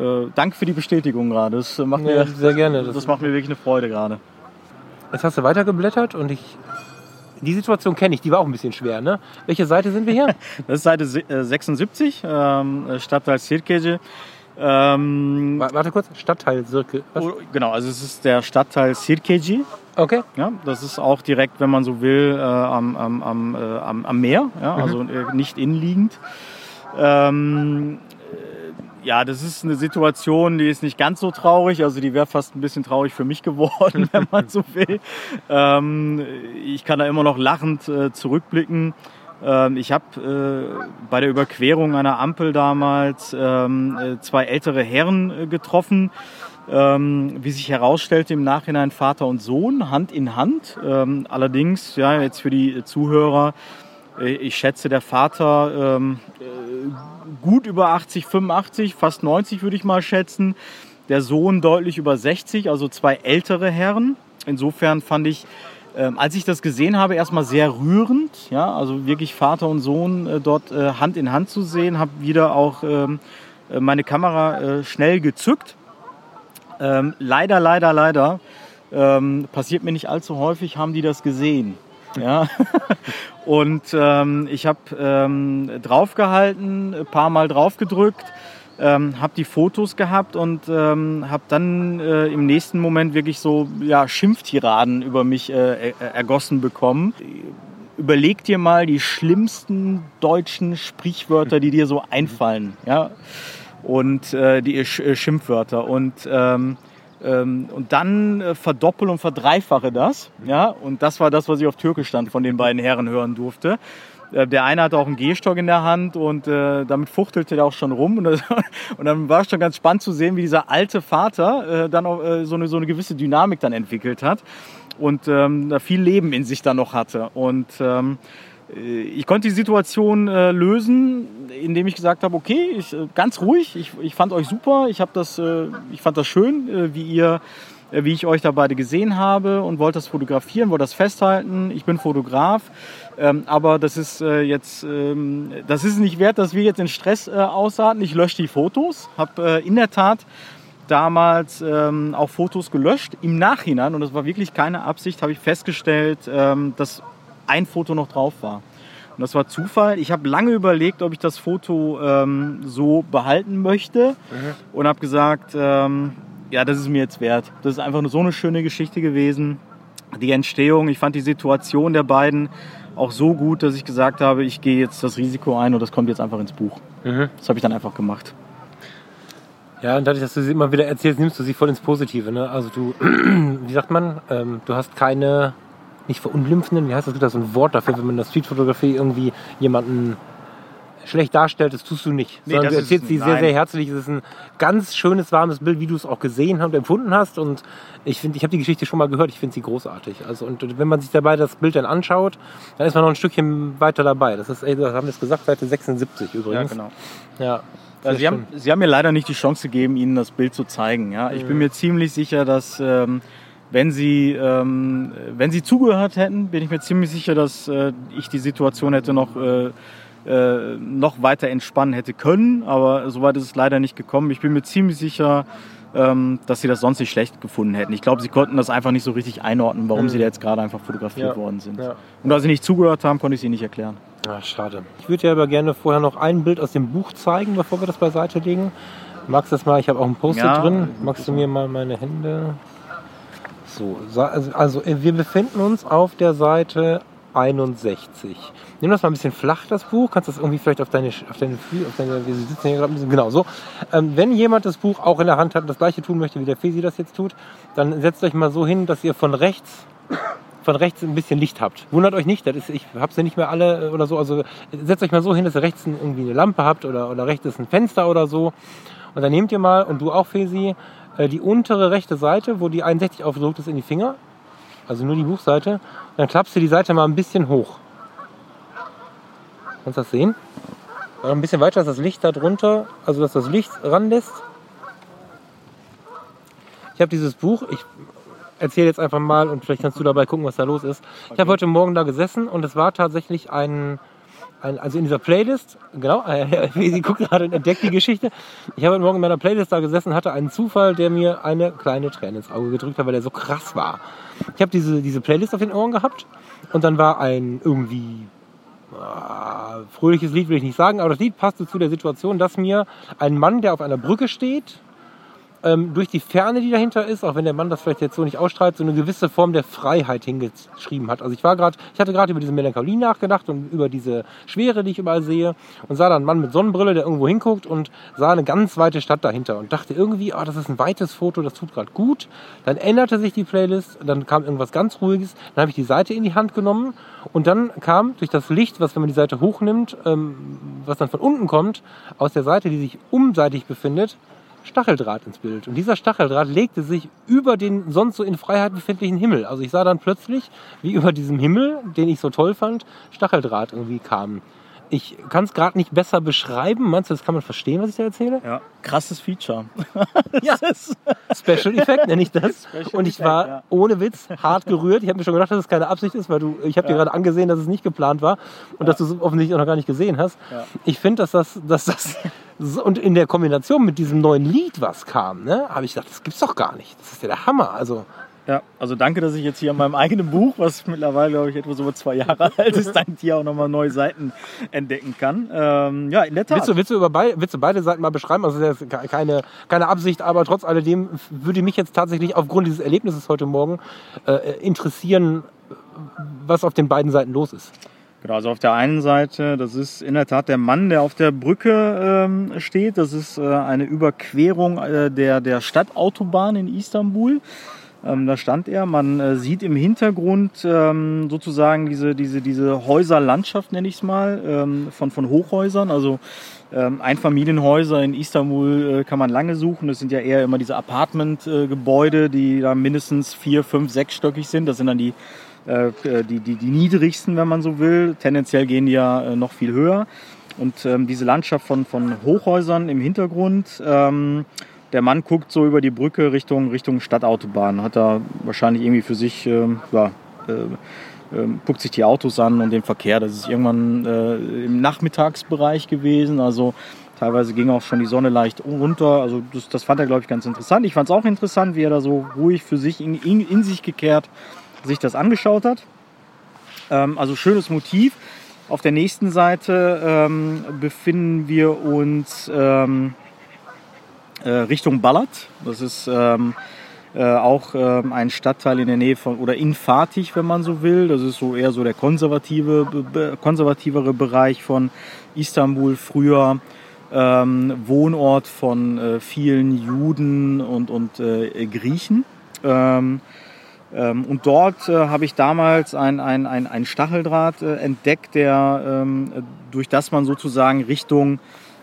äh, danke für die Bestätigung gerade. Das macht Ja, mir sehr gerne. Das, Das- macht mir wirklich eine Freude gerade. Jetzt hast du weitergeblättert und ich. Die Situation kenne ich, die war auch ein bisschen schwer, ne? Welche Seite sind wir hier? Das ist Seite se- äh, 76, ähm, äh, Stadtteil Sirkeje. Ähm, Wa- Warte kurz, Stadtteil Sirke. Was? oh, genau, also es ist der Stadtteil Sirkeji. Okay. Ja, das ist auch direkt, wenn man so will, äh, am, am, am, äh, am, Meer, ja, also äh, nicht innenliegend. Ähm, äh, ja, das ist eine Situation, die ist nicht ganz so traurig, also die wäre fast ein bisschen traurig für mich geworden, wenn man so will. Ähm, ich kann da immer noch lachend äh, zurückblicken. Ähm, ich habe äh, bei der Überquerung einer Ampel damals ähm, äh, zwei ältere Herren äh, getroffen, ähm, wie sich herausstellte im Nachhinein Vater und Sohn, Hand in Hand. Ähm, allerdings, ja, jetzt für die Zuhörer, ich schätze, der Vater ähm, äh, gut über 80, 85, fast 90 würde ich mal schätzen. Der Sohn deutlich über 60, also zwei ältere Herren. Insofern fand ich, ähm, als ich das gesehen habe, erstmal sehr rührend. Ja, also wirklich Vater und Sohn äh, dort äh, Hand in Hand zu sehen. Habe wieder auch ähm, äh, meine Kamera äh, schnell gezückt. Ähm, leider, leider, leider ähm, passiert mir nicht allzu häufig, haben die das gesehen. Ja. Und ähm, ich habe ähm, draufgehalten, ein paar Mal draufgedrückt, ähm, habe die Fotos gehabt und ähm, habe dann äh, im nächsten Moment wirklich so ja, Schimpftiraden über mich äh, er- ergossen bekommen. Überleg dir mal die schlimmsten deutschen Sprichwörter, die dir so einfallen. Ja? und äh, die Sch äh, Schimpfwörter und ähm, und dann äh, verdoppel und verdreifache das, ja. Und das war das, was ich auf Türkisch stand von den beiden Herren hören durfte. Äh, Der eine hatte auch einen Gehstock in der Hand und äh, damit fuchtelte er auch schon rum. Und, das, und dann war es schon ganz spannend zu sehen, wie dieser alte Vater äh, dann auch äh, so, eine, so eine gewisse Dynamik dann entwickelt hat und ähm, viel Leben in sich dann noch hatte. Und ähm, äh, ich konnte die Situation äh, lösen, indem ich gesagt habe, okay, ich, äh, ganz ruhig, ich, ich fand euch super, ich, das, äh, ich fand das schön, äh, wie ihr äh, wie ich euch da beide gesehen habe und wollte das fotografieren, wollte das festhalten. Ich bin Fotograf, ähm, aber das ist äh, jetzt, ähm, das ist nicht wert, dass wir jetzt in Stress äh, ausarten. Ich lösche die Fotos, habe äh, in der Tat damals ähm, auch Fotos gelöscht. Im Nachhinein, und das war wirklich keine Absicht, habe ich festgestellt, ähm, dass ein Foto noch drauf war. Und das war Zufall. Ich habe lange überlegt, ob ich das Foto ähm, so behalten möchte und habe gesagt, ähm, ja, das ist mir jetzt wert. Das ist einfach nur so eine schöne Geschichte gewesen. Die Entstehung, ich fand die Situation der beiden auch so gut, dass ich gesagt habe, ich gehe jetzt das Risiko ein und das kommt jetzt einfach ins Buch. Das habe ich dann einfach gemacht. Ja, und dadurch, dass du sie immer wieder erzählst, nimmst du sie voll ins Positive. Ne? Also du, wie sagt man, ähm, du hast keine, nicht verunglimpfenden, wie heißt das, gibt da so ein Wort dafür, wenn man in der Streetfotografie irgendwie jemanden schlecht darstellt, das tust du nicht. Nee, Sondern das du erzählst sie sehr, sehr herzlich. Es ist ein ganz schönes, warmes Bild, wie du es auch gesehen und empfunden hast. Und ich finde, ich habe die Geschichte schon mal gehört, ich finde sie großartig. Also und wenn man sich dabei das Bild dann anschaut, dann ist man noch ein Stückchen weiter dabei. Das ist, ey, das haben wir es gesagt, Seite 76 übrigens. genau. Ja, Also Sie, haben, Sie haben mir leider nicht die Chance gegeben, Ihnen das Bild zu zeigen. Ja? Ich bin mir ziemlich sicher, dass ähm, wenn, Sie, ähm, wenn Sie zugehört hätten, bin ich mir ziemlich sicher, dass äh, ich die Situation hätte noch, äh, äh, noch weiter entspannen hätte können. Aber soweit ist es leider nicht gekommen. Ich bin mir ziemlich sicher, ähm, dass Sie das sonst nicht schlecht gefunden hätten. Ich glaube, Sie konnten das einfach nicht so richtig einordnen, warum Sie da jetzt gerade einfach fotografiert Ja. worden sind. Ja. Und da Sie nicht zugehört haben, konnte ich Sie nicht erklären. Ah, schade. Ich würde dir aber gerne vorher noch ein Bild aus dem Buch zeigen, bevor wir das beiseite legen. Magst du das mal? Ich habe auch ein Post-it Ja, drin. Magst du mir mal meine Hände? So, also, äh, wir befinden uns auf der Seite 61. Nimm das mal ein bisschen flach, das Buch. Kannst das irgendwie vielleicht auf deine, auf deine auf deine, wir sitzen hier gerade ein bisschen, genau so. Ähm, wenn jemand das Buch auch in der Hand hat und das gleiche tun möchte, wie der Fesi das jetzt tut, dann setzt euch mal so hin, dass ihr von rechts von rechts ein bisschen Licht habt. Wundert euch nicht, das ist, ich habe sie nicht mehr alle oder so. Also setzt euch mal so hin, dass ihr rechts irgendwie eine Lampe habt oder, oder rechts ist ein Fenster oder so. Und dann nehmt ihr mal, und du auch, Fesi, äh, die untere rechte Seite, wo die 61 aufgedruckt ist, in die Finger. Also nur die Buchseite. Und dann klappst du die Seite mal ein bisschen hoch. Kannst du das sehen? Noch ein bisschen weiter, dass das Licht da drunter, also dass das Licht ranlässt. Ich habe dieses Buch, ich erzähle jetzt einfach mal und vielleicht kannst du dabei gucken, was da los ist. Ich habe heute Morgen da gesessen und es war tatsächlich ein also in dieser Playlist, genau, äh, sie guckt gerade und entdeckt die Geschichte. Ich habe heute Morgen in meiner Playlist da gesessen, hatte einen Zufall, der mir eine kleine Träne ins Auge gedrückt hat, weil der so krass war. Ich habe diese, diese Playlist auf den Ohren gehabt und dann war ein irgendwie ah, fröhliches Lied will ich nicht sagen, aber das Lied passte zu der Situation, dass mir ein Mann, der auf einer Brücke steht, ähm, durch die Ferne, die dahinter ist, auch wenn der Mann das vielleicht jetzt so nicht ausstrahlt, so eine gewisse Form der Freiheit hingeschrieben hat. Also ich war gerade, ich hatte gerade über diese Melancholie nachgedacht und über diese Schwere, die ich überall sehe und sah dann einen Mann mit Sonnenbrille, der irgendwo hinguckt und sah eine ganz weite Stadt dahinter und dachte irgendwie, ah, das ist ein weites Foto, das tut gerade gut. Dann änderte sich die Playlist, dann kam irgendwas ganz Ruhiges, dann habe ich die Seite in die Hand genommen und dann kam durch das Licht, was wenn man die Seite hochnimmt, ähm, was dann von unten kommt, aus der Seite, die sich umseitig befindet, Stacheldraht ins Bild. Und dieser Stacheldraht legte sich über den sonst so in Freiheit befindlichen Himmel. Also ich sah dann plötzlich, wie über diesem Himmel, den ich so toll fand, Stacheldraht irgendwie kam. Ich kann es gerade nicht besser beschreiben. Meinst du, das kann man verstehen, was ich da erzähle? Ja, krasses Feature. Ja, Special Effect nenne ich das. Special Und ich Effect, war ja. ohne Witz hart gerührt. Ich habe mir schon gedacht, dass es keine Absicht ist, weil du, ich habe dir gerade angesehen, dass es nicht geplant war und dass du es offensichtlich auch noch gar nicht gesehen hast. Ja. Ich finde, dass das, dass das und in der Kombination mit diesem neuen Lied, was kam, ne, habe ich gedacht, das gibt's doch gar nicht. Das ist ja der Hammer. Also Ja, also danke, dass ich jetzt hier an meinem eigenen Buch, was mittlerweile, glaube ich, etwas über zwei Jahre alt ist, dank dir auch nochmal neue Seiten entdecken kann. Ähm, ja, in der Tat. willst du, willst du über beide, willst du beide Seiten mal beschreiben? Also das ist ja keine, keine Absicht, aber trotz alledem würde mich jetzt tatsächlich aufgrund dieses Erlebnisses heute Morgen äh, interessieren, was auf den beiden Seiten los ist. Genau, also auf der einen Seite, das ist in der Tat der Mann, der auf der Brücke ähm, steht. Das ist äh, eine Überquerung äh, der, der Stadtautobahn in Istanbul. Ähm, da stand er. Man äh, sieht im Hintergrund ähm, sozusagen diese, diese, diese Häuserlandschaft, nenne ich es mal, ähm, von, von Hochhäusern. Also ähm, Einfamilienhäuser in Istanbul äh, kann man lange suchen. Das sind ja eher immer diese Apartment-Gebäude, die da mindestens vier, fünf, sechsstöckig sind. Das sind dann die äh, die, die, die niedrigsten, wenn man so will. Tendenziell gehen die ja äh, noch viel höher. Und ähm, diese Landschaft von, von Hochhäusern im Hintergrund, ähm, der Mann guckt so über die Brücke Richtung, Richtung Stadtautobahn, hat da wahrscheinlich irgendwie für sich, ähm, ja, äh, ähm, guckt sich die Autos an und den Verkehr. Das ist irgendwann äh, im Nachmittagsbereich gewesen, also teilweise ging auch schon die Sonne leicht runter. Also das, das fand er, glaube ich, ganz interessant. Ich fand es auch interessant, wie er da so ruhig für sich in, in, in sich gekehrt sich das angeschaut hat. Ähm, also schönes Motiv. Auf der nächsten Seite ähm, befinden wir uns ähm, äh, Richtung Ballard. Das ist ähm, äh, auch ähm, ein Stadtteil in der Nähe von oder in Fatih, wenn man so will. Das ist so eher so der konservative, konservativere Bereich von Istanbul früher. Ähm, Wohnort von äh, vielen Juden und, und äh, Griechen. Ähm, und dort äh, habe ich damals ein, ein, ein, Stacheldraht äh, entdeckt, der, ähm, durch das man sozusagen Richtung,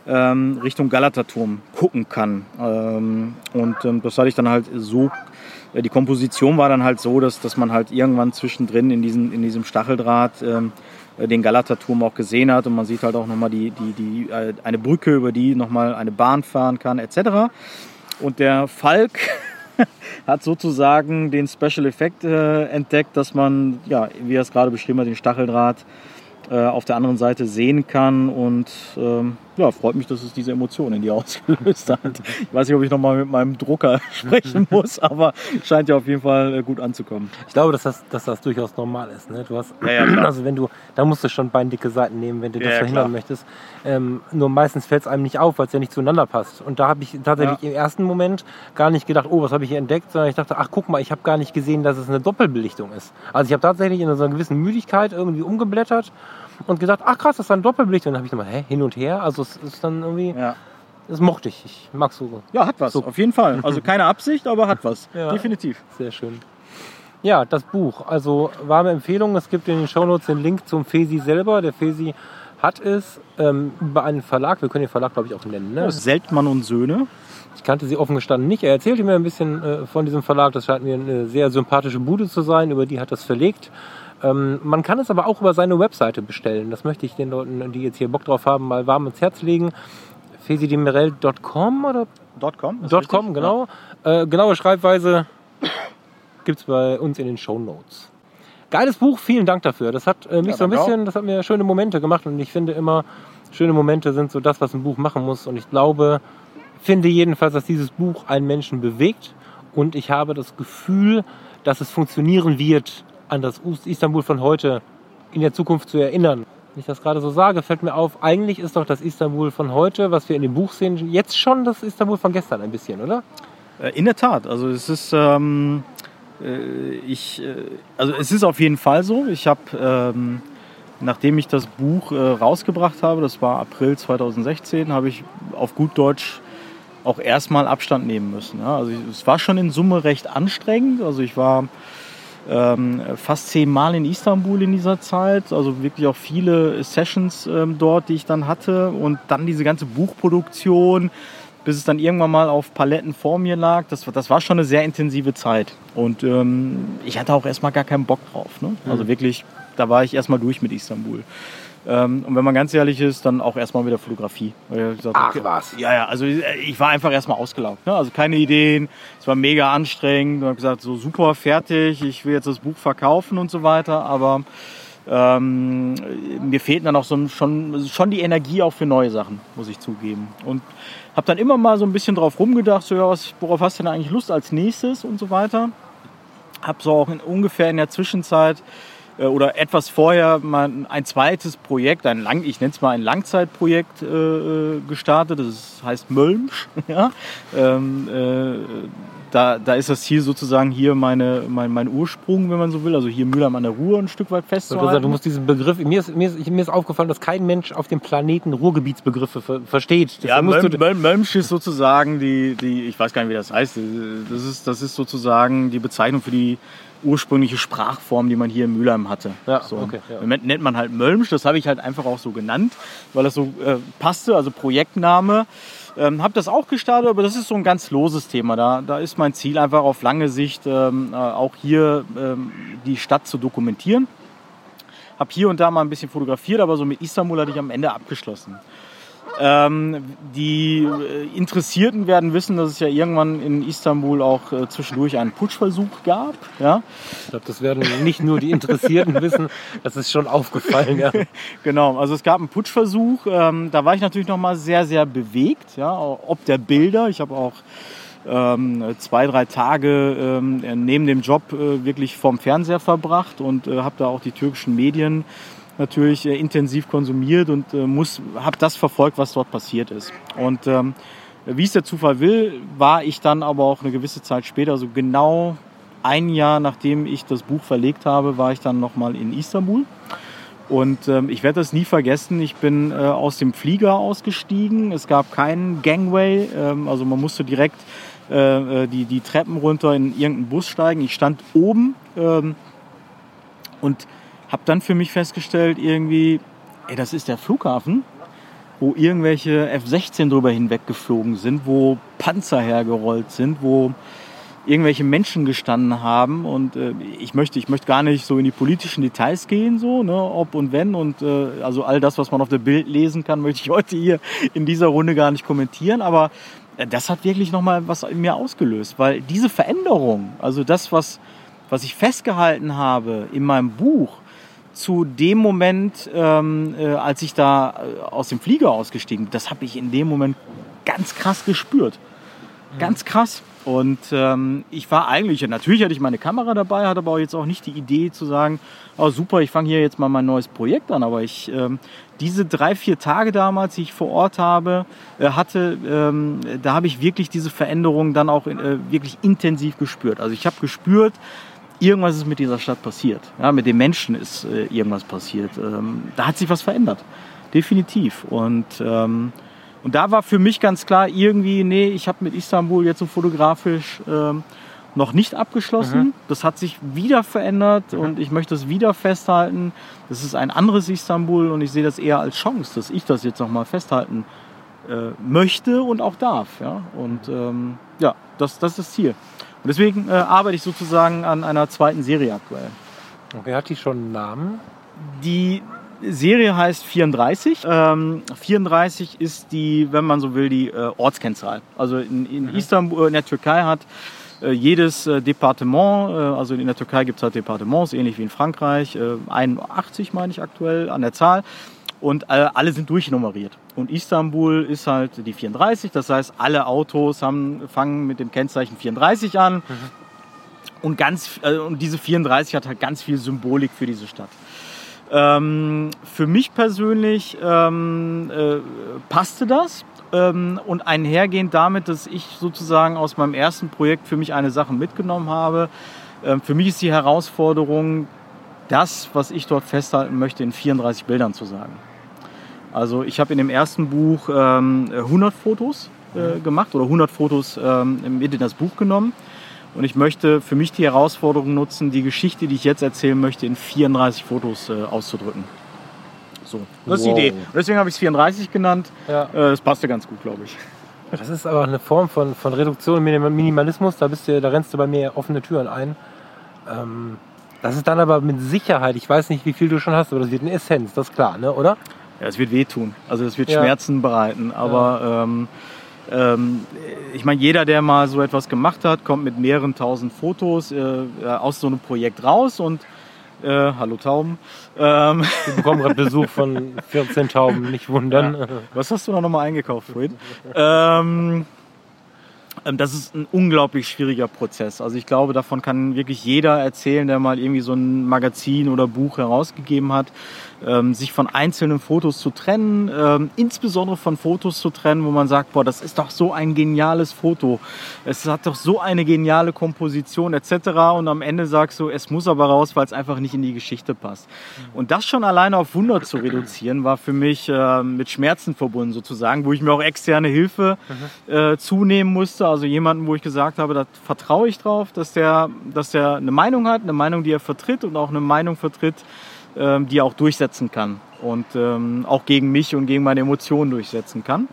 ähm, Richtung Galaterturm gucken kann. Ähm, und ähm, das hatte ich dann halt so, äh, die Komposition war dann halt so, dass, dass man halt irgendwann zwischendrin in, diesen, in diesem Stacheldraht ähm, äh, den Galaterturm auch gesehen hat und man sieht halt auch nochmal die, die, die, äh, eine Brücke, über die nochmal eine Bahn fahren kann, etc. Und der Falk hat sozusagen den Special Effekt äh, entdeckt, dass man, ja, wie er es gerade beschrieben hat, den Stacheldraht äh, auf der anderen Seite sehen kann und ähm, ja, freut mich, dass es diese Emotionen in dir ausgelöst hat. Ich weiß nicht, ob ich nochmal mit meinem Drucker sprechen muss, aber scheint ja auf jeden Fall äh, gut anzukommen. Ich glaube, dass das, dass das durchaus normal ist. Ne? Du hast, Ja, ja, also wenn du, da musst du schon beindicke Seiten nehmen, wenn du das Ja, verhindern klar. möchtest. Ähm, nur meistens fällt es einem nicht auf, weil es ja nicht zueinander passt. Und da habe ich tatsächlich im ersten Moment gar nicht gedacht, oh, was habe ich hier entdeckt, sondern ich dachte, ach guck mal, ich habe gar nicht gesehen, dass es eine Doppelbelichtung ist. Also ich habe tatsächlich in so einer gewissen Müdigkeit irgendwie umgeblättert und gedacht, ach krass, das ist eine Doppelbelichtung. Und dann habe ich nochmal, hä, hin und her. Also es ist dann irgendwie, Ja. das mochte ich. Ich mag so ja, hat was, So. auf jeden Fall. Also keine Absicht, aber hat was. Ja. Definitiv. Sehr schön. Ja, das Buch. Also warme Empfehlung. Es gibt in den Shownotes den Link zum Fesi selber. Der Fesi hat es ähm, über einen Verlag. Wir können den Verlag, glaube ich, auch nennen. Ne? Seltmann und Söhne. Ich kannte sie offen gestanden nicht. Er erzählte mir ein bisschen äh, von diesem Verlag. Das scheint mir eine sehr sympathische Bude zu sein. Über die hat es verlegt. Ähm, man kann es aber auch über seine Webseite bestellen. Das möchte ich den Leuten, die jetzt hier Bock drauf haben, mal warm ins Herz legen. fesidemirel.com oder Dot .com. Dot richtig? .com, genau. Äh, genaue Schreibweise gibt es bei uns in den Show Notes. Geiles Buch, vielen Dank dafür. Das hat äh, mich Ja, so ein bisschen, das hat mir schöne Momente gemacht und ich finde immer, schöne Momente sind so das, was ein Buch machen muss. Und ich glaube, finde jedenfalls, dass dieses Buch einen Menschen bewegt und ich habe das Gefühl, dass es funktionieren wird, an das Istanbul von heute in der Zukunft zu erinnern. Wenn ich das gerade so sage, fällt mir auf, eigentlich ist doch das Istanbul von heute, was wir in dem Buch sehen, jetzt schon das Istanbul von gestern ein bisschen, oder? Äh, In der Tat, also es ist, ähm, äh, ich, äh, also es ist auf jeden Fall so. Ich habe, ähm, nachdem ich das Buch äh, rausgebracht habe, das war April 2016, habe ich auf gut Deutsch auch erstmal Abstand nehmen müssen. Ja? Also ich, es war schon in Summe recht anstrengend. Also ich war ähm, fast zehnmal in Istanbul in dieser Zeit, also wirklich auch viele Sessions ähm, dort, die ich dann hatte und dann diese ganze Buchproduktion, bis es dann irgendwann mal auf Paletten vor mir lag. Das, war- das war schon eine sehr intensive Zeit und ähm, ich hatte auch erstmal gar keinen Bock drauf. Ne? Also wirklich, da war ich erstmal durch mit Istanbul. Ähm, und wenn man ganz ehrlich ist, dann auch erstmal wieder Fotografie. Gesagt, Ach, okay, was? Ja, ja, also äh, ich war einfach erstmal ausgelaugt. Ne? Also keine Ideen, es war mega anstrengend. Und habe gesagt, so super, fertig, ich will jetzt das Buch verkaufen und so weiter. Aber ähm, mir fehlten dann auch so, schon, schon die Energie auch für neue Sachen, muss ich zugeben. Und habe dann immer mal so ein bisschen drauf rumgedacht, so, ja, was, worauf hast du denn eigentlich Lust als nächstes und so weiter. Habe so auch in, ungefähr in der Zwischenzeit oder etwas vorher mal ein zweites Projekt, ein lang, ich nenne es mal ein Langzeitprojekt äh, äh, gestartet. Das heißt Mölmsch. ja? ähm, äh, da, da ist das Ziel sozusagen hier meine, mein, mein Ursprung, wenn man so will. Also hier Mülheim an der Ruhr ein Stück weit festzuhalten. du musst diesen Begriff, mir ist, mir, ist, mir ist aufgefallen, dass kein Mensch auf dem Planeten Ruhrgebietsbegriffe ver versteht. Ja, Deswegen musst Mölm, du, Mölm, Mölmsch ist sozusagen die, die, ich weiß gar nicht, wie das heißt. Das ist, das ist sozusagen die Bezeichnung für die ursprüngliche Sprachform, die man hier in Mülheim hatte. Ja, so. okay, ja. Nennt man halt Mölmsch, das habe ich halt einfach auch so genannt, weil das so äh, passte, also Projektname. Ähm, habe das auch gestartet, aber das ist so ein ganz loses Thema. Da, da ist mein Ziel einfach auf lange Sicht ähm, äh, auch hier ähm, die Stadt zu dokumentieren. Habe hier und da mal ein bisschen fotografiert, aber so mit Istanbul hatte ich am Ende abgeschlossen. Ähm, die äh, Interessierten werden wissen, dass es ja irgendwann in Istanbul auch äh, zwischendurch einen Putschversuch gab. Ja? ich glaube, das werden nicht nur die Interessierten wissen, das ist schon aufgefallen. Ja. Genau, also es gab einen Putschversuch. Ähm, da war ich natürlich noch mal sehr, sehr bewegt. Ja? Ob der Bilder. Ich habe auch ähm, zwei, drei Tage ähm, neben dem Job äh, wirklich vorm Fernseher verbracht und äh, habe da auch die türkischen Medien natürlich äh, intensiv konsumiert und äh, habe das verfolgt, was dort passiert ist. Und ähm, wie es der Zufall will, war ich dann aber auch eine gewisse Zeit später, so genau ein Jahr nachdem ich das Buch verlegt habe, war ich dann nochmal in Istanbul. Und ähm, ich werde das nie vergessen. Ich bin äh, aus dem Flieger ausgestiegen. Es gab keinen Gangway. Ähm, also man musste direkt äh, äh, die, die Treppen runter in irgendeinen Bus steigen. Ich stand oben ähm, und habe dann für mich festgestellt, irgendwie, ey, das ist der Flughafen, wo irgendwelche F-16 drüber hinweggeflogen sind, wo Panzer hergerollt sind, wo irgendwelche Menschen gestanden haben. Und äh, ich möchte ich möchte gar nicht so in die politischen Details gehen so ne ob und wenn. Und äh, also all das was man auf der Bild lesen kann möchte ich heute hier in dieser Runde gar nicht kommentieren. Aber äh, das hat wirklich noch mal was in mir ausgelöst. Weil diese Veränderung also das was was ich festgehalten habe in meinem Buch zu dem Moment, ähm, äh, als ich da äh, aus dem Flieger ausgestiegen bin, das habe ich in dem Moment ganz krass gespürt. Ganz krass. Und ähm, ich war eigentlich, natürlich hatte ich meine Kamera dabei, hatte aber auch jetzt auch nicht die Idee zu sagen, oh super, ich fange hier jetzt mal mein neues Projekt an. Aber ich, ähm, diese drei, vier Tage damals, die ich vor Ort habe, äh, hatte, ähm, da habe ich wirklich diese Veränderung dann auch äh, wirklich intensiv gespürt. Also ich habe gespürt, irgendwas ist mit dieser Stadt passiert. Ja, mit den Menschen ist äh, irgendwas passiert. Ähm, da hat sich was verändert. Definitiv. Und, ähm, und da war für mich ganz klar, irgendwie, nee, ich habe mit Istanbul jetzt so fotografisch ähm, noch nicht abgeschlossen. Das hat sich wieder verändert und ich möchte es wieder festhalten. Das ist ein anderes Istanbul und ich sehe das eher als Chance, dass ich das jetzt nochmal festhalten äh, möchte und auch darf. Ja? Und ähm, ja, das, das ist das Ziel. Und deswegen äh, arbeite ich sozusagen an einer zweiten Serie aktuell. Okay, hat die schon einen Namen? Die Serie heißt 34. Ähm, 34 ist die, wenn man so will, die äh, Ortskennzahl. Also in, in mhm. Istanbul, in der Türkei hat äh, jedes äh, Departement, äh, also in der Türkei gibt es halt Departements, ähnlich wie in Frankreich, 81 meine ich aktuell an der Zahl. Und alle sind durchnummeriert. Und Istanbul ist halt die 34, das heißt, alle Autos haben, fangen mit dem Kennzeichen 34 an. Mhm. Und, ganz, und diese 34 hat halt ganz viel Symbolik für diese Stadt. Ähm, für mich persönlich ähm, äh, passte das ähm, und einhergehend damit, dass ich sozusagen aus meinem ersten Projekt für mich eine Sache mitgenommen habe. Ähm, für mich ist die Herausforderung, das, was ich dort festhalten möchte, in 34 Bildern zu sagen. Also ich habe in dem ersten Buch 100 ähm, Fotos äh, gemacht oder 100 Fotos ähm, mit in das Buch genommen. Und ich möchte für mich die Herausforderung nutzen, die Geschichte, die ich jetzt erzählen möchte, in 34 Fotos äh, auszudrücken. So, das ist die Idee. Und deswegen habe ich es 34 genannt. Ja. Äh, das passte ganz gut, glaube ich. Das ist aber eine Form von, von Reduktion und Minimalismus. Da, bist du, da rennst du bei mir offene Türen ein. Ähm, das ist dann aber mit Sicherheit, ich weiß nicht, wie viel du schon hast, aber das wird eine Essenz, das ist klar, ne? oder? Ja, es wird wehtun. Also es wird ja. Schmerzen bereiten. Aber ja. ähm, ähm, ich meine, jeder, der mal so etwas gemacht hat, kommt mit mehreren tausend Fotos äh, aus so einem Projekt raus und äh, hallo Tauben. Ähm, Wir bekommen gerade Besuch von 14 Tauben, nicht wundern. Ja. Was hast du da nochmal eingekauft, Fred? ähm, ähm, das ist ein unglaublich schwieriger Prozess. Also ich glaube, davon kann wirklich jeder erzählen, der mal irgendwie so ein Magazin oder Buch herausgegeben hat ähm, sich von einzelnen Fotos zu trennen, ähm, insbesondere von Fotos zu trennen, wo man sagt, boah, das ist doch so ein geniales Foto, es hat doch so eine geniale Komposition etc. Und am Ende sagst du, es muss aber raus, weil es einfach nicht in die Geschichte passt. Und das schon alleine auf 100 zu reduzieren, war für mich äh, mit Schmerzen verbunden sozusagen, wo ich mir auch externe Hilfe äh, zunehmen musste, also jemanden, wo ich gesagt habe, da vertraue ich drauf, dass der, dass der eine Meinung hat, eine Meinung, die er vertritt und auch eine Meinung vertritt, ähm, die er auch durchsetzen kann und ähm, auch gegen mich und gegen meine Emotionen durchsetzen kann.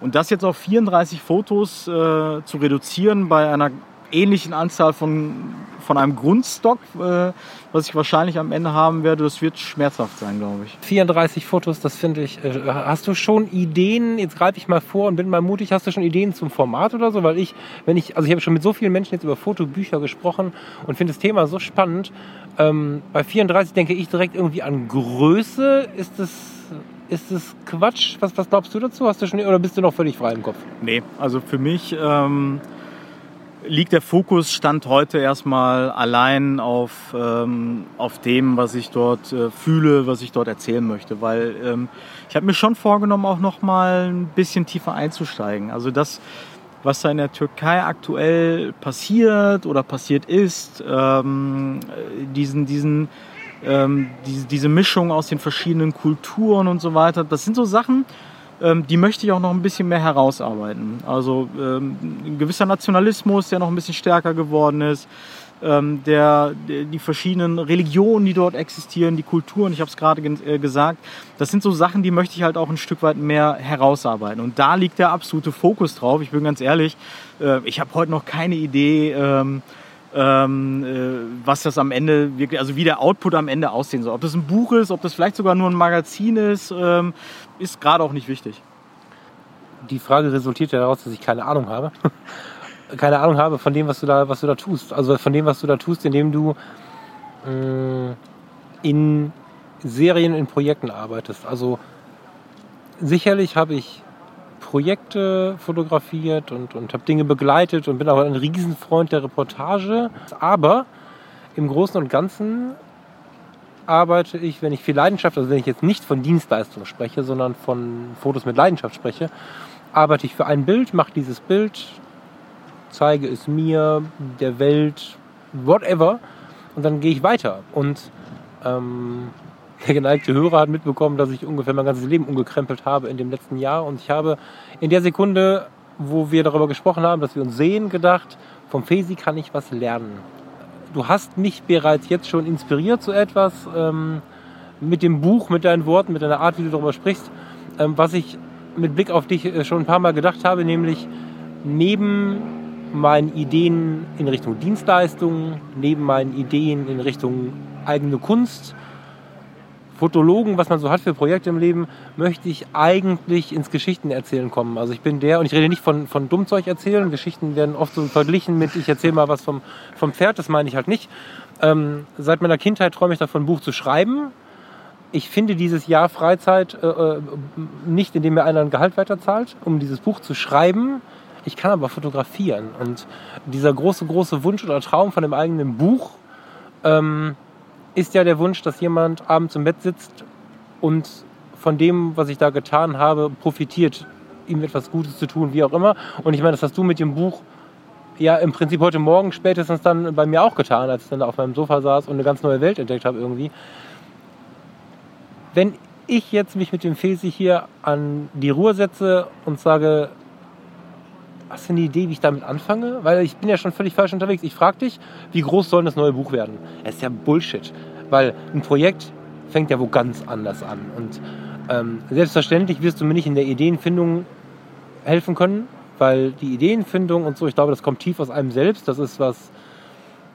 Und das jetzt auf 34 Fotos äh, zu reduzieren bei einer ähnlichen Anzahl von, von einem Grundstock, äh, was ich wahrscheinlich am Ende haben werde, das wird schmerzhaft sein, glaube ich. 34 Fotos, das finde ich. Äh, hast du schon Ideen? Jetzt greife ich mal vor und bin mal mutig. Hast du schon Ideen zum Format oder so? Weil ich, wenn ich, also ich habe schon mit so vielen Menschen jetzt über Fotobücher gesprochen und finde das Thema so spannend. Ähm, bei 34 denke ich direkt irgendwie an Größe. Ist das ist das Quatsch? Was, was glaubst du dazu? Hast du schon oder bist du noch völlig frei im Kopf? Nee, also für mich ähm, liegt der Fokus Stand heute erstmal allein auf, ähm, auf dem, was ich dort äh, fühle, was ich dort erzählen möchte. Weil ähm, ich habe mir schon vorgenommen, auch noch mal ein bisschen tiefer einzusteigen. Also das was da in der Türkei aktuell passiert oder passiert ist, ähm, diesen, diesen, ähm, diese, diese Mischung aus den verschiedenen Kulturen und so weiter, das sind so Sachen, die möchte ich auch noch ein bisschen mehr herausarbeiten. Also ähm, ein gewisser Nationalismus, der noch ein bisschen stärker geworden ist, ähm, der, die verschiedenen Religionen, die dort existieren, die Kulturen, ich habe es gerade äh, gesagt, das sind so Sachen, die möchte ich halt auch ein Stück weit mehr herausarbeiten. Und da liegt der absolute Fokus drauf. Ich bin ganz ehrlich, äh, ich habe heute noch keine Idee, ähm, ähm, äh, was das am Ende wirklich, also wie der Output am Ende aussehen soll. Ob das ein Buch ist, ob das vielleicht sogar nur ein Magazin ist, ähm, ist gerade auch nicht wichtig. Die Frage resultiert ja daraus, dass ich keine Ahnung habe keine Ahnung habe von dem, was du da, was du da tust. Also von dem, was du da tust, indem du äh, in Serien, in Projekten arbeitest. Also sicherlich habe ich Projekte fotografiert und, und habe Dinge begleitet und bin auch ein Riesenfreund der Reportage. Aber im Großen und Ganzen arbeite ich, wenn ich viel Leidenschaft, also wenn ich jetzt nicht von Dienstleistung spreche, sondern von Fotos mit Leidenschaft spreche, arbeite ich für ein Bild, mache dieses Bild, zeige es mir, der Welt, whatever. Und dann gehe ich weiter. Und ähm, der geneigte Hörer hat mitbekommen, dass ich ungefähr mein ganzes Leben umgekrempelt habe in dem letzten Jahr. Und ich habe in der Sekunde, wo wir darüber gesprochen haben, dass wir uns sehen, gedacht, vom Fesi kann ich was lernen. Du hast mich bereits jetzt schon inspiriert zu etwas ähm, mit dem Buch, mit deinen Worten, mit deiner Art, wie du darüber sprichst, ähm, was ich mit Blick auf dich äh, schon ein paar Mal gedacht habe, nämlich neben meinen Ideen in Richtung Dienstleistungen, neben meinen Ideen in Richtung eigene Kunst, Fotologen, was man so hat für Projekte im Leben, möchte ich eigentlich ins Geschichten erzählen kommen. Also ich bin der, und ich rede nicht von, von Dummzeug erzählen, Geschichten werden oft so verglichen mit, ich erzähle mal was vom, vom Pferd, das meine ich halt nicht. Ähm, seit meiner Kindheit träume ich davon, ein Buch zu schreiben. Ich finde dieses Jahr Freizeit äh, äh, nicht, indem mir einer ein Gehalt weiterzahlt, um dieses Buch zu schreiben. Ich kann aber fotografieren. Und dieser große, große Wunsch oder Traum von dem eigenen Buch, ähm, ist ja der Wunsch, dass jemand abends im Bett sitzt und von dem, was ich da getan habe, profitiert, ihm etwas Gutes zu tun, wie auch immer. Und ich meine, das hast du mit dem Buch ja im Prinzip heute Morgen spätestens dann bei mir auch getan, als ich dann auf meinem Sofa saß und eine ganz neue Welt entdeckt habe irgendwie. Wenn ich jetzt mich mit dem Fesi hier an die Ruhe setze und sage, hast du eine Idee, wie ich damit anfange? Weil ich bin ja schon völlig falsch unterwegs. Ich frage dich, wie groß soll das neue Buch werden? Es ist ja Bullshit. Weil ein Projekt fängt ja wo ganz anders an. Und ähm, selbstverständlich wirst du mir nicht in der Ideenfindung helfen können, weil die Ideenfindung und so, ich glaube, das kommt tief aus einem selbst. Das ist was,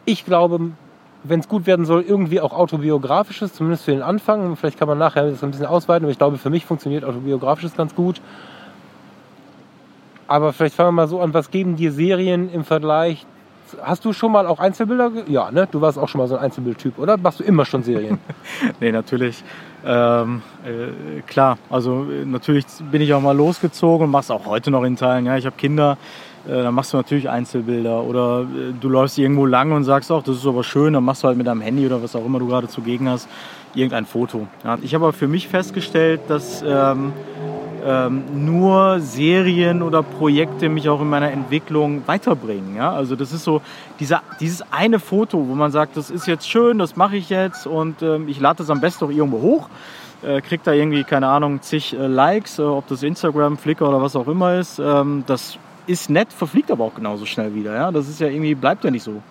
ich glaube, wenn es gut werden soll, irgendwie auch autobiografisches, zumindest für den Anfang. Vielleicht kann man nachher das ein bisschen ausweiten, aber ich glaube, für mich funktioniert autobiografisches ganz gut. Aber vielleicht fangen wir mal so an, was geben dir Serien im Vergleich? Hast du schon mal auch Einzelbilder? Ja, ne? Du warst auch schon mal so ein Einzelbildtyp, oder? Machst du immer schon Serien? nee, natürlich. Ähm, äh, klar, also äh, natürlich bin ich auch mal losgezogen und mach's auch heute noch in Teilen. Ja, ich habe Kinder, äh, dann machst du natürlich Einzelbilder. Oder äh, du läufst irgendwo lang und sagst auch, das ist aber schön, dann machst du halt mit deinem Handy oder was auch immer du gerade zugegen hast, irgendein Foto. Ich habe aber für mich festgestellt, dass ähm, ähm, nur Serien oder Projekte mich auch in meiner Entwicklung weiterbringen. Ja? Also das ist so dieser, dieses eine Foto, wo man sagt, das ist jetzt schön, das mache ich jetzt und ähm, ich lade das am besten auch irgendwo hoch. Äh, kriegt da irgendwie, keine Ahnung, zig äh, Likes, äh, ob das Instagram, Flickr oder was auch immer ist. Ähm, das ist nett, verfliegt aber auch genauso schnell wieder. Ja? Das ist ja irgendwie, bleibt ja nicht so.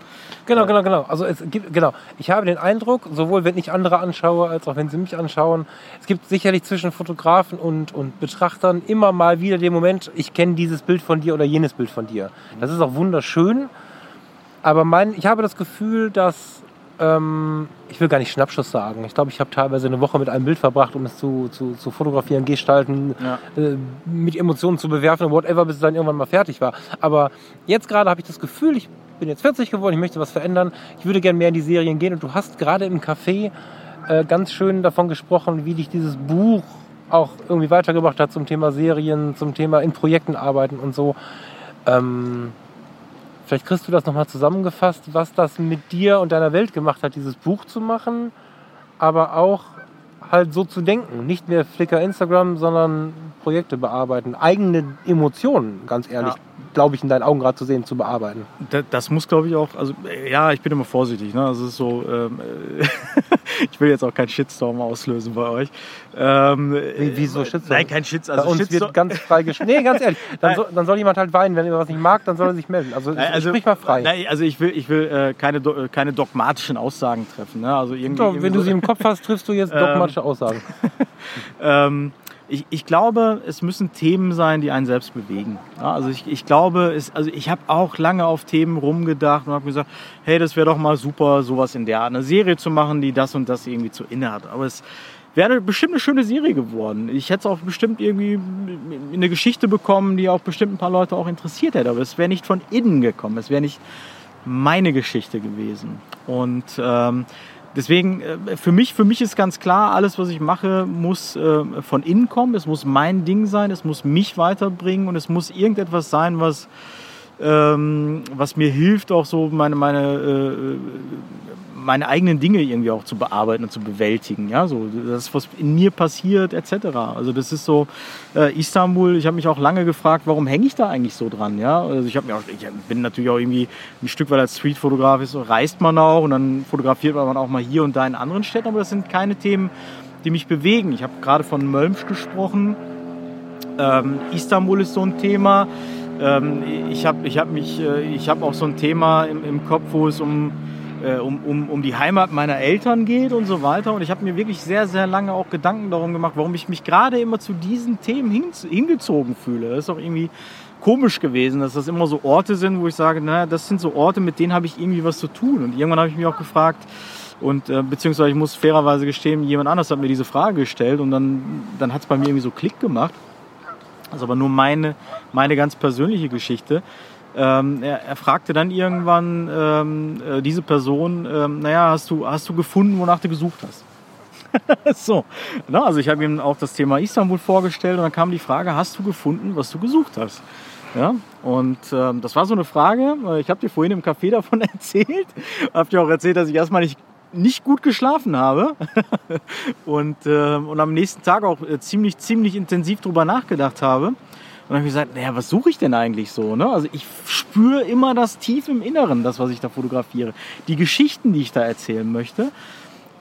Genau, genau, genau. Also es gibt, genau. Ich habe den Eindruck, sowohl wenn ich andere anschaue, als auch wenn sie mich anschauen, es gibt sicherlich zwischen Fotografen und, und Betrachtern immer mal wieder den Moment, ich kenne dieses Bild von dir oder jenes Bild von dir. Das ist auch wunderschön. Aber mein, ich habe das Gefühl, dass ähm, ich will gar nicht Schnappschuss sagen. Ich glaube, ich habe teilweise eine Woche mit einem Bild verbracht, um es zu, zu, zu fotografieren, gestalten, ja. äh, mit Emotionen zu bewerfen, whatever, bis es dann irgendwann mal fertig war. Aber jetzt gerade habe ich das Gefühl, ich bin jetzt 40 geworden, ich möchte was verändern, ich würde gerne mehr in die Serien gehen. Und du hast gerade im Café äh, ganz schön davon gesprochen, wie dich dieses Buch auch irgendwie weitergebracht hat zum Thema Serien, zum Thema in Projekten arbeiten und so. Ähm, vielleicht kriegst du das nochmal zusammengefasst, was das mit dir und deiner Welt gemacht hat, dieses Buch zu machen, aber auch halt so zu denken. Nicht mehr Flickr, Instagram, sondern Projekte bearbeiten, eigene Emotionen, ganz ehrlich, ja. Glaube ich, in deinen Augen gerade zu sehen, zu bearbeiten. Das, das muss, glaube ich, auch, also ja, ich bin immer vorsichtig. Ne? Also es ist so, ähm, ich will jetzt auch keinen Shitstorm auslösen bei euch. Ähm, Wie, wieso Shitstorm? Nein, kein Shitstorm. Also bei uns Shitstorm. wird ganz frei geschrieben. Nee, ganz ehrlich, dann, so, dann, soll jemand halt weinen, wenn er was nicht mag, dann soll er sich melden. Also, also sprich mal frei. Nein, also ich will, ich will äh, keine, keine dogmatischen Aussagen treffen. Ne? Also irgendwie, Doch, wenn du sie im Kopf hast, triffst du jetzt dogmatische Aussagen. ähm, ich, ich glaube, es müssen Themen sein, die einen selbst bewegen. Ja, also ich, ich glaube, es, also ich habe auch lange auf Themen rumgedacht und habe gesagt, hey, das wäre doch mal super, sowas in der Art, eine Serie zu machen, die das und das irgendwie zu inne hat. Aber es wäre bestimmt eine schöne Serie geworden. Ich hätte es auch bestimmt irgendwie eine Geschichte bekommen, die auch bestimmt ein paar Leute auch interessiert hätte. Aber es wäre nicht von innen gekommen. Es wäre nicht meine Geschichte gewesen. Und ähm, Deswegen, äh, für mich, für mich ist ganz klar, alles, was ich mache, muss äh, von innen kommen. Es muss mein Ding sein, es muss mich weiterbringen und es muss irgendetwas sein, was, ähm, was mir hilft, auch so meine, meine äh, meine eigenen Dinge irgendwie auch zu bearbeiten und zu bewältigen. Ja, so das, was in mir passiert, etc. Also das ist so äh, Istanbul. Ich habe mich auch lange gefragt, warum hänge ich da eigentlich so dran? Ja, also ich habe mir auch, ich bin natürlich auch irgendwie ein Stück weit als Streetfotograf ist, reist man auch und dann fotografiert man auch mal hier und da in anderen Städten, aber das sind keine Themen, die mich bewegen. Ich habe gerade von Mölmsch gesprochen. Ähm, Istanbul ist so ein Thema. Ähm, ich habe ich hab mich, äh, auch so ein Thema im, im Kopf, wo es um äh, um, um, um die Heimat meiner Eltern geht und so weiter. Und ich habe mir wirklich sehr, sehr lange auch Gedanken darum gemacht, warum ich mich gerade immer zu diesen Themen hin, hingezogen fühle. Das ist auch irgendwie komisch gewesen, dass das immer so Orte sind, wo ich sage, naja, das sind so Orte, mit denen habe ich irgendwie was zu tun. Und irgendwann habe ich mich auch gefragt, Und äh, beziehungsweise ich muss fairerweise gestehen, jemand anders hat mir diese Frage gestellt und dann, dann hat es bei mir irgendwie so Klick gemacht. Das ist aber nur meine, meine ganz persönliche Geschichte. Ähm, er, er, fragte dann irgendwann ähm, äh, diese Person, ähm, naja, hast du, hast du gefunden, wonach du gesucht hast? so, Na, also ich habe ihm auch das Thema Istanbul vorgestellt und dann kam die Frage, hast du gefunden, was du gesucht hast? Ja, und ähm, das war so eine Frage. Ich habe dir vorhin im Café davon erzählt. Hab dir auch erzählt, dass ich erstmal nicht nicht gut geschlafen habe und, äh, und am nächsten Tag auch äh, ziemlich, ziemlich intensiv drüber nachgedacht habe. Dann habe ich gesagt, naja, was suche ich denn eigentlich so? Ne? Also ich spüre immer das tief im Inneren, das, was ich da fotografiere. Die Geschichten, die ich da erzählen möchte.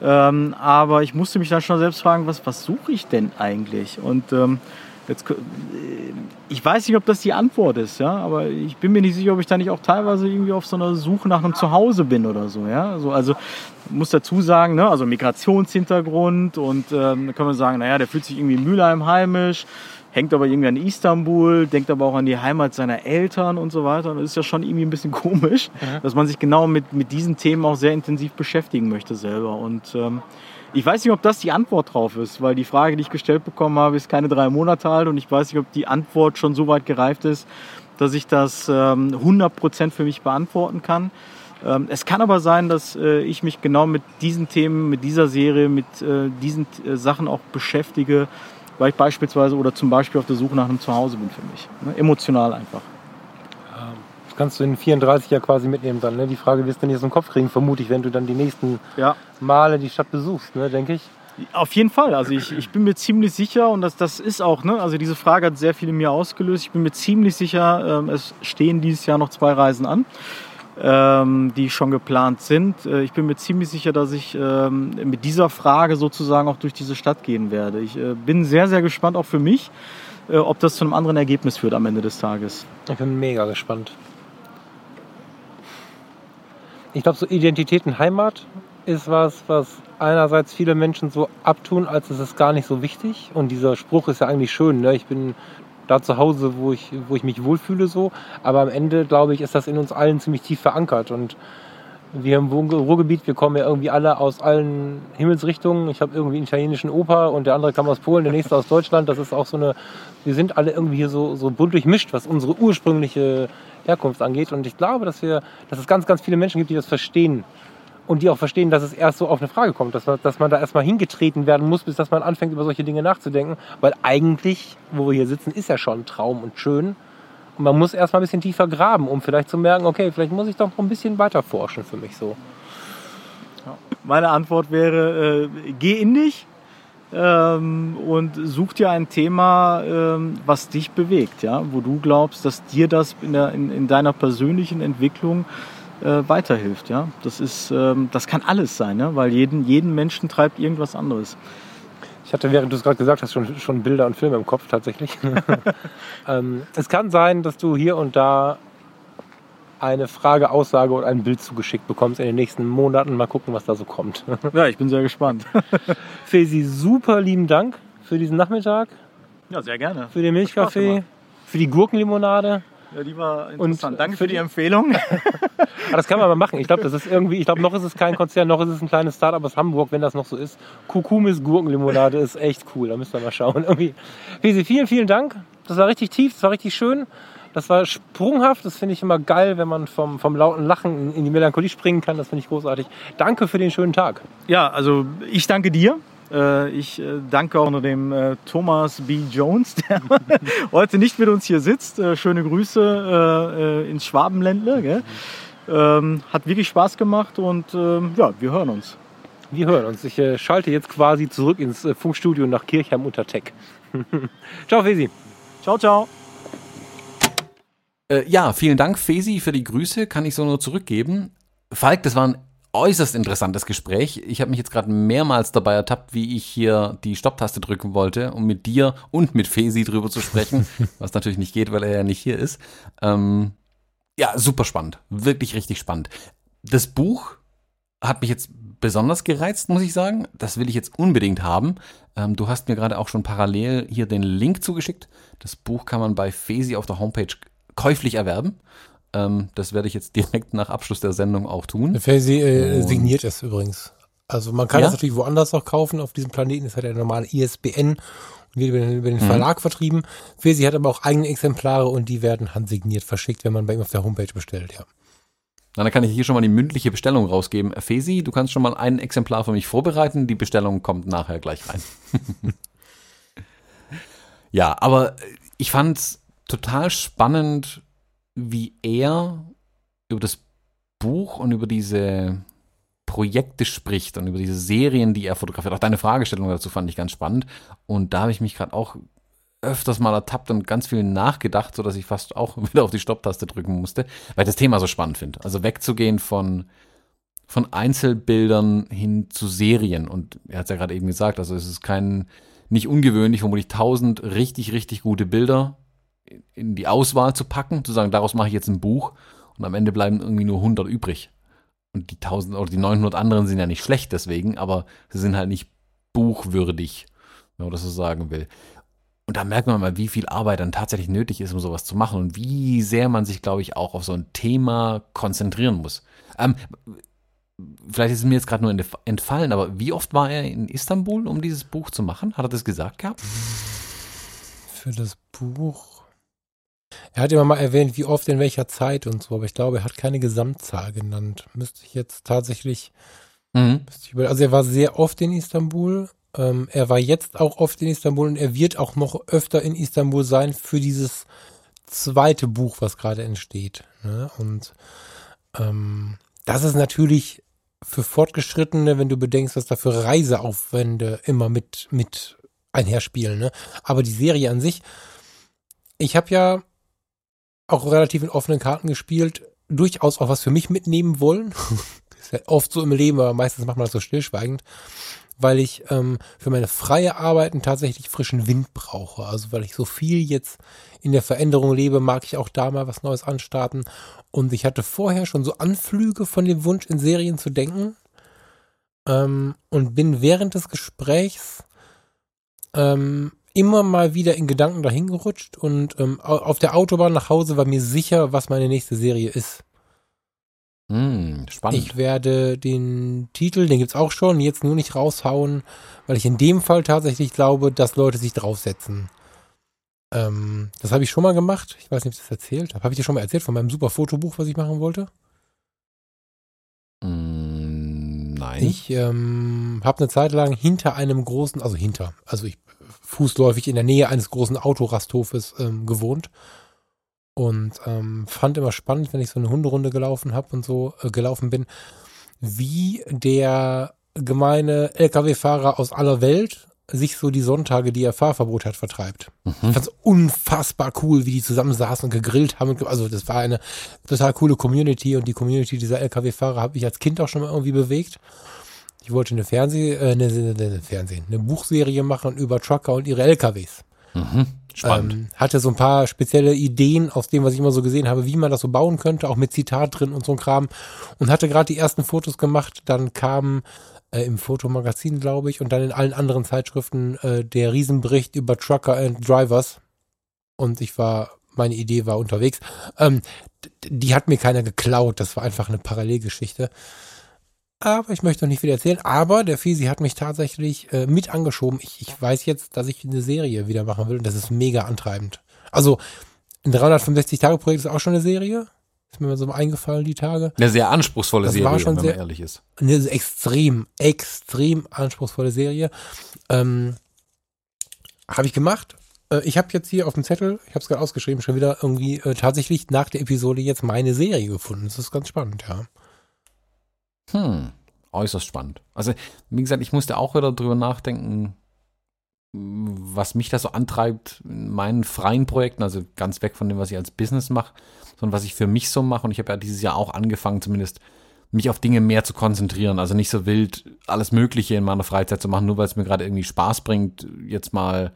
Ähm, aber ich musste mich dann schon selbst fragen, was, was suche ich denn eigentlich? Und ähm, Jetzt, äh, ich weiß nicht, ob das die Antwort ist, ja, aber ich bin mir nicht sicher, ob ich da nicht auch teilweise irgendwie auf so einer Suche nach einem Zuhause bin oder so, ja. Also, also muss dazu sagen, ne, also Migrationshintergrund und ähm, da kann man sagen, naja, der fühlt sich irgendwie in Mülheim heimisch, hängt aber irgendwie an Istanbul, denkt aber auch an die Heimat seiner Eltern und so weiter. Und das ist ja schon irgendwie ein bisschen komisch, mhm. dass man sich genau mit, mit diesen Themen auch sehr intensiv beschäftigen möchte selber. Und ähm, ich weiß nicht, ob das die Antwort drauf ist, weil die Frage, die ich gestellt bekommen habe, ist keine drei Monate alt und ich weiß nicht, ob die Antwort schon so weit gereift ist, dass ich das ähm, 100% für mich beantworten kann. Ähm, es kann aber sein, dass äh, ich mich genau mit diesen Themen, mit dieser Serie, mit äh, diesen äh, Sachen auch beschäftige, weil ich beispielsweise oder zum Beispiel auf der Suche nach einem Zuhause bin für mich. Ne? Emotional einfach kannst du in 34 ja quasi mitnehmen dann. Ne? Die Frage wirst du nicht aus dem Kopf kriegen, vermute ich, wenn du dann die nächsten ja. Male die Stadt besuchst, ne, denke ich. Auf jeden Fall. Also ich, ich bin mir ziemlich sicher und das, das ist auch, ne, also diese Frage hat sehr viel in mir ausgelöst. Ich bin mir ziemlich sicher, ähm, es stehen dieses Jahr noch zwei Reisen an, ähm, die schon geplant sind. Äh, ich bin mir ziemlich sicher, dass ich ähm, mit dieser Frage sozusagen auch durch diese Stadt gehen werde. Ich äh, bin sehr, sehr gespannt, auch für mich, äh, ob das zu einem anderen Ergebnis führt am Ende des Tages. Ich bin mega gespannt ich glaube, so Identität und Heimat ist was, was einerseits viele Menschen so abtun, als es ist gar nicht so wichtig. Und dieser Spruch ist ja eigentlich schön. Ne? Ich bin da zu Hause, wo ich, wo ich mich wohlfühle so. Aber am Ende, glaube ich, ist das in uns allen ziemlich tief verankert. Und wir im Ruhrgebiet, wir kommen ja irgendwie alle aus allen Himmelsrichtungen. Ich habe irgendwie einen italienischen Oper und der andere kam aus Polen, der nächste aus Deutschland. Das ist auch so eine, wir sind alle irgendwie hier so, so bunt durchmischt, was unsere ursprüngliche Herkunft angeht. Und ich glaube, dass, wir, dass es ganz, ganz viele Menschen gibt, die das verstehen. Und die auch verstehen, dass es erst so auf eine Frage kommt, dass man, dass man da erstmal hingetreten werden muss, bis dass man anfängt, über solche Dinge nachzudenken. Weil eigentlich, wo wir hier sitzen, ist ja schon Traum und schön. Und man muss erstmal ein bisschen tiefer graben, um vielleicht zu merken, okay, vielleicht muss ich doch noch ein bisschen weiter forschen für mich so. Meine Antwort wäre, äh, geh in dich, ähm, und such dir ein Thema, ähm, was dich bewegt, ja, wo du glaubst, dass dir das in, der, in, in deiner persönlichen Entwicklung äh, weiterhilft, ja. Das ist, ähm, das kann alles sein, ne? weil jeden, jeden Menschen treibt irgendwas anderes. Ich hatte, während du es gerade gesagt hast, schon, schon Bilder und Filme im Kopf tatsächlich. ähm, es kann sein, dass du hier und da eine Frage, Aussage oder ein Bild zugeschickt bekommst in den nächsten Monaten. Mal gucken, was da so kommt. Ja, ich bin sehr gespannt. Fesi, super lieben Dank für diesen Nachmittag. Ja, sehr gerne. Für den Milchkaffee, für die Gurkenlimonade. Ja, die war interessant. Und Danke für die Empfehlung. das kann man mal machen. Ich glaube, das ist irgendwie, ich glaube, noch ist es kein Konzern, noch ist es ein kleines Startup aus Hamburg, wenn das noch so ist. Kukumis Gurkenlimonade ist echt cool. Da müsst ihr mal schauen. Irgendwie. Fesi, vielen, vielen Dank. Das war richtig tief, das war richtig schön. Das war sprunghaft. Das finde ich immer geil, wenn man vom, vom lauten Lachen in die Melancholie springen kann. Das finde ich großartig. Danke für den schönen Tag. Ja, also ich danke dir. Äh, ich äh, danke auch noch dem äh, Thomas B. Jones, der heute nicht mit uns hier sitzt. Schöne Grüße ins Schwabenländle. Ähm, hat wirklich Spaß gemacht und ähm, ja, wir hören uns. Wir hören uns. Ich schalte jetzt quasi zurück ins Funkstudio nach Kirchheim unter Tech. ciao, Fesi. Ciao, ciao. Äh, ja, vielen Dank, Fesi, für die Grüße. Kann ich so nur zurückgeben. Falk, das war ein äußerst interessantes Gespräch. Ich habe mich jetzt gerade mehrmals dabei ertappt, wie ich hier die Stopptaste drücken wollte, um mit dir und mit Fesi drüber zu sprechen, was natürlich nicht geht, weil er ja nicht hier ist. Ähm, ja, super spannend. Wirklich richtig spannend. Das Buch hat mich jetzt besonders gereizt, muss ich sagen. Das will ich jetzt unbedingt haben. Ähm, du hast mir gerade auch schon parallel hier den Link zugeschickt. Das Buch kann man bei Fesi auf der Homepage käuflich erwerben. Ähm, das werde ich jetzt direkt nach Abschluss der Sendung auch tun. Felsi äh, signiert es übrigens. Also man kann Ja? das natürlich woanders auch kaufen. Auf diesem Planeten ist halt der normale ISBN und wird über den, über den Mhm. Verlag vertrieben. Fesi hat aber auch eigene Exemplare und die werden handsigniert verschickt, wenn man bei ihm auf der Homepage bestellt, ja. Na, dann kann ich hier schon mal die mündliche Bestellung rausgeben. Fesi, du kannst schon mal ein Exemplar für mich vorbereiten. Die Bestellung kommt nachher gleich rein. ja, aber ich fand's total spannend, wie er über das Buch und über diese Projekte spricht und über diese Serien, die er fotografiert. Auch deine Fragestellung dazu fand ich ganz spannend. Und da habe ich mich gerade auch öfters mal ertappt und ganz viel nachgedacht, so dass ich fast auch wieder auf die Stopptaste drücken musste, weil ich das Thema so spannend finde. Also wegzugehen von, von Einzelbildern hin zu Serien. Und er hat es ja gerade eben gesagt, also es ist kein, nicht ungewöhnlich, vermutlich tausend richtig, richtig gute Bilder in die Auswahl zu packen, zu sagen, daraus mache ich jetzt ein Buch und am Ende bleiben irgendwie nur 100 übrig. Und die 1000 oder die 900 anderen sind ja nicht schlecht deswegen, aber sie sind halt nicht buchwürdig, wenn man das so sagen will. Und da merkt man mal, wie viel Arbeit dann tatsächlich nötig ist, um sowas zu machen und wie sehr man sich, glaube ich, auch auf so ein Thema konzentrieren muss. Ähm, vielleicht ist es mir jetzt gerade nur entf- entfallen, aber wie oft war er in Istanbul, um dieses Buch zu machen? Hat er das gesagt gehabt? Für das Buch. Er hat immer mal erwähnt, wie oft in welcher Zeit und so, aber ich glaube, er hat keine Gesamtzahl genannt. Müsste ich jetzt tatsächlich, Mhm. ich also er war sehr oft in Istanbul. Ähm, er war jetzt auch oft in Istanbul und er wird auch noch öfter in Istanbul sein für dieses zweite Buch, was gerade entsteht. Ne? Und ähm, das ist natürlich für Fortgeschrittene, wenn du bedenkst, was da für Reiseaufwände immer mit, mit einherspielen. Ne? Aber die Serie an sich, ich habe ja auch relativ in offenen Karten gespielt, durchaus auch was für mich mitnehmen wollen. ist ja oft so im Leben, aber meistens macht man das so stillschweigend, weil ich ähm, für meine freie Arbeiten tatsächlich frischen Wind brauche. Also weil ich so viel jetzt in der Veränderung lebe, mag ich auch da mal was Neues anstarten. Und ich hatte vorher schon so Anflüge von dem Wunsch, in Serien zu denken. Ähm, und bin während des Gesprächs ähm, immer mal wieder in Gedanken dahin gerutscht und ähm, au- auf der Autobahn nach Hause war mir sicher, was meine nächste Serie ist. Hm, spannend. Ich werde den Titel, den gibt's auch schon, jetzt nur nicht raushauen, weil ich in dem Fall tatsächlich glaube, dass Leute sich draufsetzen. Ähm, das habe ich schon mal gemacht. Ich weiß nicht, ob ich das erzählt habe. Habe ich dir schon mal erzählt von meinem super Fotobuch, was ich machen wollte? Hm, nein. Ich ähm, habe eine Zeit lang hinter einem großen, also hinter, also ich fußläufig in der Nähe eines großen Autorasthofes ähm, gewohnt und ähm, fand immer spannend, wenn ich so eine Hunderunde gelaufen habe und so äh, gelaufen bin, wie der gemeine LKW-Fahrer aus aller Welt sich so die Sonntage, die er Fahrverbot hat, vertreibt. Ich Mhm. fand's unfassbar cool, wie die zusammensaßen und gegrillt haben. Also das war eine total coole Community und die Community dieser LKW-Fahrer habe ich als Kind auch schon mal irgendwie bewegt. Ich wollte eine Fernseh, äh, eine, eine, eine Fernsehen, eine Buchserie machen über Trucker und ihre LKWs. Mhm. Spannend. Ähm, hatte so ein paar spezielle Ideen aus dem, was ich immer so gesehen habe, wie man das so bauen könnte, auch mit Zitat drin und so ein Kram. Und hatte gerade die ersten Fotos gemacht. Dann kam äh, im Fotomagazin, glaube ich, und dann in allen anderen Zeitschriften äh, der Riesenbericht über Trucker and Drivers. Und ich war, meine Idee war unterwegs. Ähm, die hat mir keiner geklaut. Das war einfach eine Parallelgeschichte. Aber ich möchte noch nicht viel erzählen. Aber der Fisi hat mich tatsächlich äh, mit angeschoben. Ich, ich weiß jetzt, dass ich eine Serie wieder machen will und das ist mega antreibend. Also ein 365-Tage-Projekt ist auch schon eine Serie. Ist mir mal so eingefallen die Tage. Eine sehr anspruchsvolle Das Serie, war schon wenn sehr- man ehrlich ist. Eine extrem, extrem anspruchsvolle Serie. Ähm, habe ich gemacht. Äh, ich habe jetzt hier auf dem Zettel, ich habe es gerade ausgeschrieben, schon wieder irgendwie äh, tatsächlich nach der Episode jetzt meine Serie gefunden. Das ist ganz spannend, ja. Hm, äußerst spannend. Also, wie gesagt, ich musste auch wieder drüber nachdenken, was mich da so antreibt in meinen freien Projekten, also ganz weg von dem, was ich als Business mache, sondern was ich für mich so mache. Und ich habe ja dieses Jahr auch angefangen, zumindest mich auf Dinge mehr zu konzentrieren. Also nicht so wild alles Mögliche in meiner Freizeit zu machen, nur weil es mir gerade irgendwie Spaß bringt, jetzt mal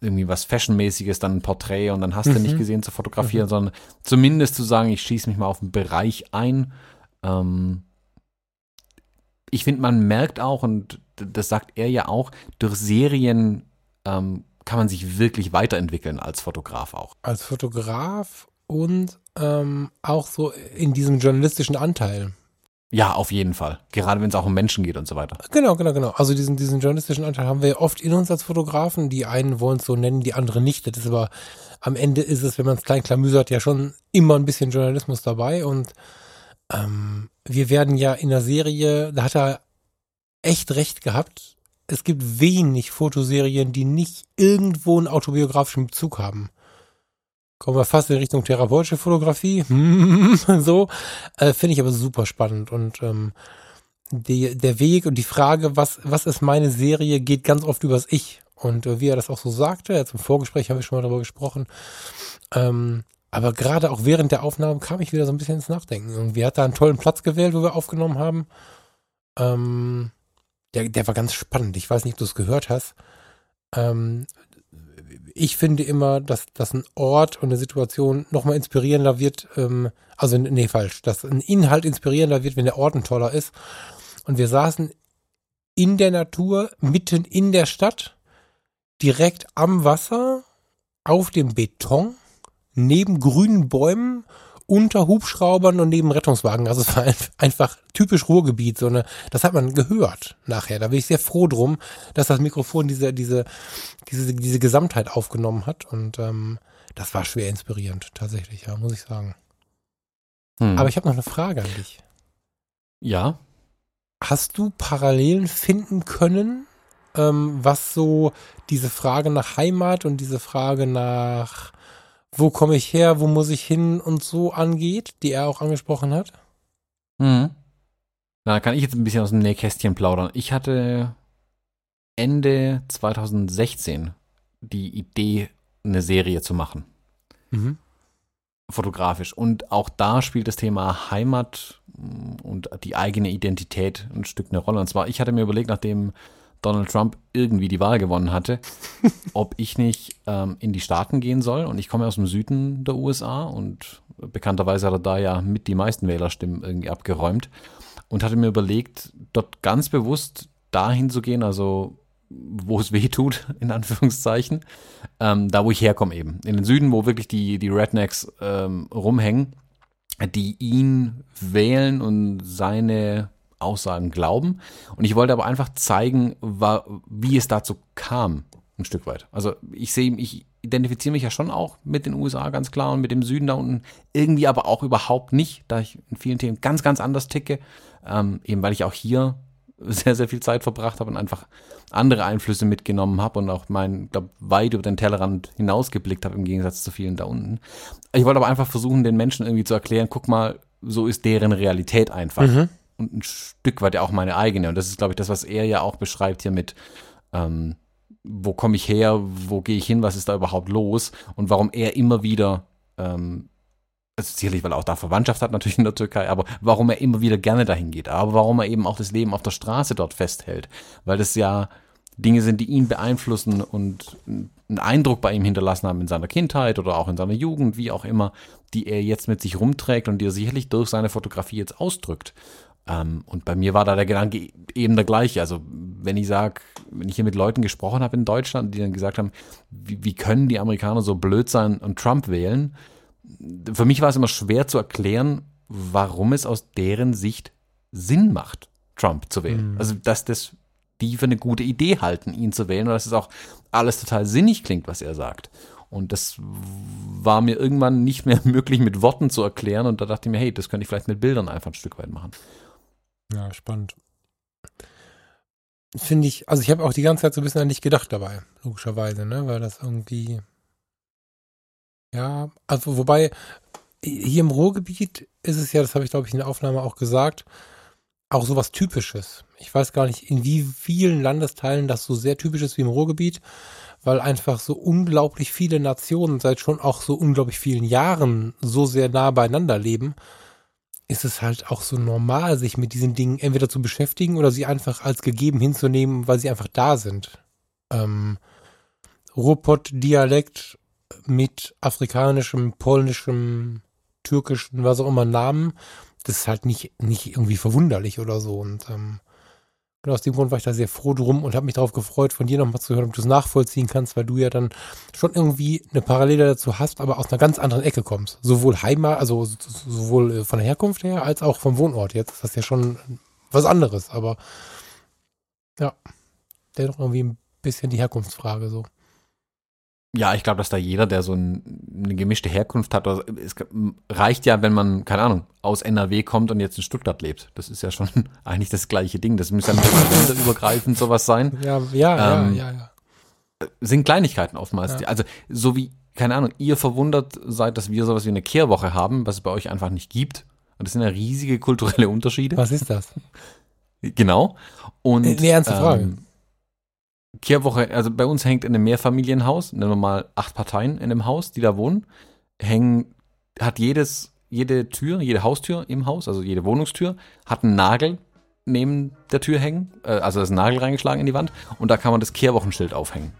irgendwie was Fashionmäßiges, dann ein Porträt und dann hast du Mhm. nicht gesehen zu fotografieren, sondern zumindest zu sagen, ich schieße mich mal auf einen Bereich ein. Ähm, ich finde, man merkt auch, und das sagt er ja auch, durch Serien ähm, kann man sich wirklich weiterentwickeln als Fotograf auch. Als Fotograf und ähm, auch so in diesem journalistischen Anteil. Ja, auf jeden Fall. Gerade wenn es auch um Menschen geht und so weiter. Genau, genau, genau. Also diesen, diesen journalistischen Anteil haben wir oft in uns als Fotografen. Die einen wollen es so nennen, die anderen nicht. Das ist aber am Ende ist es, wenn man es klein klamüsert, ja schon immer ein bisschen Journalismus dabei. Und ähm, wir werden ja in der Serie, da hat er echt recht gehabt. Es gibt wenig Fotoserien, die nicht irgendwo einen autobiografischen Bezug haben kommen wir fast in Richtung therapeutische Fotografie. so, äh, finde ich aber super spannend. Und ähm, die, der Weg und die Frage, was, was ist meine Serie, geht ganz oft übers Ich. Und äh, wie er das auch so sagte, jetzt im Vorgespräch haben wir schon mal darüber gesprochen, ähm, aber gerade auch während der Aufnahme kam ich wieder so ein bisschen ins Nachdenken. Irgendwie hat da einen tollen Platz gewählt, wo wir aufgenommen haben. Ähm, der, der war ganz spannend. Ich weiß nicht, ob du es gehört hast. Ähm, ich finde immer, dass, dass ein Ort und eine Situation nochmal inspirierender wird, ähm, also nee, falsch, dass ein Inhalt inspirierender wird, wenn der Ort ein toller ist. Und wir saßen in der Natur, mitten in der Stadt, direkt am Wasser, auf dem Beton, neben grünen Bäumen unter Hubschraubern und neben Rettungswagen. Also es war einfach typisch Ruhrgebiet, so eine, das hat man gehört nachher. Da bin ich sehr froh drum, dass das Mikrofon diese, diese, diese, diese Gesamtheit aufgenommen hat. Und ähm, das war schwer inspirierend, tatsächlich, ja, muss ich sagen. Hm. Aber ich habe noch eine Frage an dich. Ja. Hast du Parallelen finden können, ähm, was so diese Frage nach Heimat und diese Frage nach wo komme ich her, wo muss ich hin und so angeht, die er auch angesprochen hat? Mhm. Na, kann ich jetzt ein bisschen aus dem Nähkästchen plaudern. Ich hatte Ende 2016 die Idee, eine Serie zu machen. Mhm. Fotografisch. Und auch da spielt das Thema Heimat und die eigene Identität ein Stück eine Rolle. Und zwar, ich hatte mir überlegt, nachdem Donald Trump irgendwie die Wahl gewonnen hatte, ob ich nicht ähm, in die Staaten gehen soll. Und ich komme aus dem Süden der USA und bekannterweise hat er da ja mit die meisten Wählerstimmen irgendwie abgeräumt und hatte mir überlegt, dort ganz bewusst dahin zu gehen, also wo es weh tut, in Anführungszeichen, ähm, da wo ich herkomme eben. In den Süden, wo wirklich die, die Rednecks ähm, rumhängen, die ihn wählen und seine Aussagen glauben. Und ich wollte aber einfach zeigen, wie es dazu kam, ein Stück weit. Also ich sehe, ich identifiziere mich ja schon auch mit den USA ganz klar und mit dem Süden da unten, irgendwie aber auch überhaupt nicht, da ich in vielen Themen ganz, ganz anders ticke, ähm, eben weil ich auch hier sehr, sehr viel Zeit verbracht habe und einfach andere Einflüsse mitgenommen habe und auch mein, glaube weit über den Tellerrand hinausgeblickt habe im Gegensatz zu vielen da unten. Ich wollte aber einfach versuchen, den Menschen irgendwie zu erklären, guck mal, so ist deren Realität einfach. Mhm und ein Stück weit ja auch meine eigene. Und das ist, glaube ich, das, was er ja auch beschreibt hier mit, ähm, wo komme ich her, wo gehe ich hin, was ist da überhaupt los und warum er immer wieder, ähm, also sicherlich, weil er auch da Verwandtschaft hat, natürlich in der Türkei, aber warum er immer wieder gerne dahin geht, aber warum er eben auch das Leben auf der Straße dort festhält, weil das ja Dinge sind, die ihn beeinflussen und einen Eindruck bei ihm hinterlassen haben in seiner Kindheit oder auch in seiner Jugend, wie auch immer, die er jetzt mit sich rumträgt und die er sicherlich durch seine Fotografie jetzt ausdrückt. Ähm, und bei mir war da der Gedanke eben der gleiche. Also wenn ich sage, wenn ich hier mit Leuten gesprochen habe in Deutschland, die dann gesagt haben, wie, wie können die Amerikaner so blöd sein und Trump wählen? Für mich war es immer schwer zu erklären, warum es aus deren Sicht Sinn macht, Trump zu wählen. Mhm. Also dass das die für eine gute Idee halten, ihn zu wählen, oder dass es auch alles total sinnig klingt, was er sagt. Und das war mir irgendwann nicht mehr möglich mit Worten zu erklären. Und da dachte ich mir, hey, das könnte ich vielleicht mit Bildern einfach ein Stück weit machen. Ja, spannend. Finde ich, also ich habe auch die ganze Zeit so ein bisschen an dich gedacht dabei, logischerweise, ne? Weil das irgendwie. Ja, also wobei, hier im Ruhrgebiet ist es ja, das habe ich glaube ich in der Aufnahme auch gesagt, auch sowas Typisches. Ich weiß gar nicht, in wie vielen Landesteilen das so sehr typisch ist wie im Ruhrgebiet, weil einfach so unglaublich viele Nationen seit schon auch so unglaublich vielen Jahren so sehr nah beieinander leben ist es halt auch so normal, sich mit diesen Dingen entweder zu beschäftigen oder sie einfach als gegeben hinzunehmen, weil sie einfach da sind. Ähm, Ruhrpott-Dialekt mit afrikanischem, polnischem, türkischen, was auch immer Namen, das ist halt nicht, nicht irgendwie verwunderlich oder so. Und ähm, Genau aus dem Grund war ich da sehr froh drum und habe mich darauf gefreut, von dir nochmal zu hören, ob du es nachvollziehen kannst, weil du ja dann schon irgendwie eine Parallele dazu hast, aber aus einer ganz anderen Ecke kommst. Sowohl Heimat, also sowohl äh, von der Herkunft her, als auch vom Wohnort. Jetzt ist das ja schon was anderes, aber ja, dennoch irgendwie ein bisschen die Herkunftsfrage so. Ja, ich glaube, dass da jeder, der so ein, eine gemischte Herkunft hat, also es reicht ja, wenn man, keine Ahnung, aus NRW kommt und jetzt in Stuttgart lebt. Das ist ja schon eigentlich das gleiche Ding. Das muss ja nicht übergreifend sowas sein. Ja, ja, ähm, ja, ja, ja. Sind Kleinigkeiten oftmals. Ja. Also, so wie, keine Ahnung, ihr verwundert seid, dass wir sowas wie eine Kehrwoche haben, was es bei euch einfach nicht gibt. Und das sind ja riesige kulturelle Unterschiede. Was ist das? Genau. Und, nee, ernste Frage. Kehrwoche, also bei uns hängt in einem Mehrfamilienhaus, nehmen wir mal acht Parteien in dem Haus, die da wohnen, hängen, hat jedes, jede Tür, jede Haustür im Haus, also jede Wohnungstür, hat einen Nagel neben der Tür hängen, äh, also ist ein Nagel reingeschlagen in die Wand und da kann man das Kehrwochenschild aufhängen.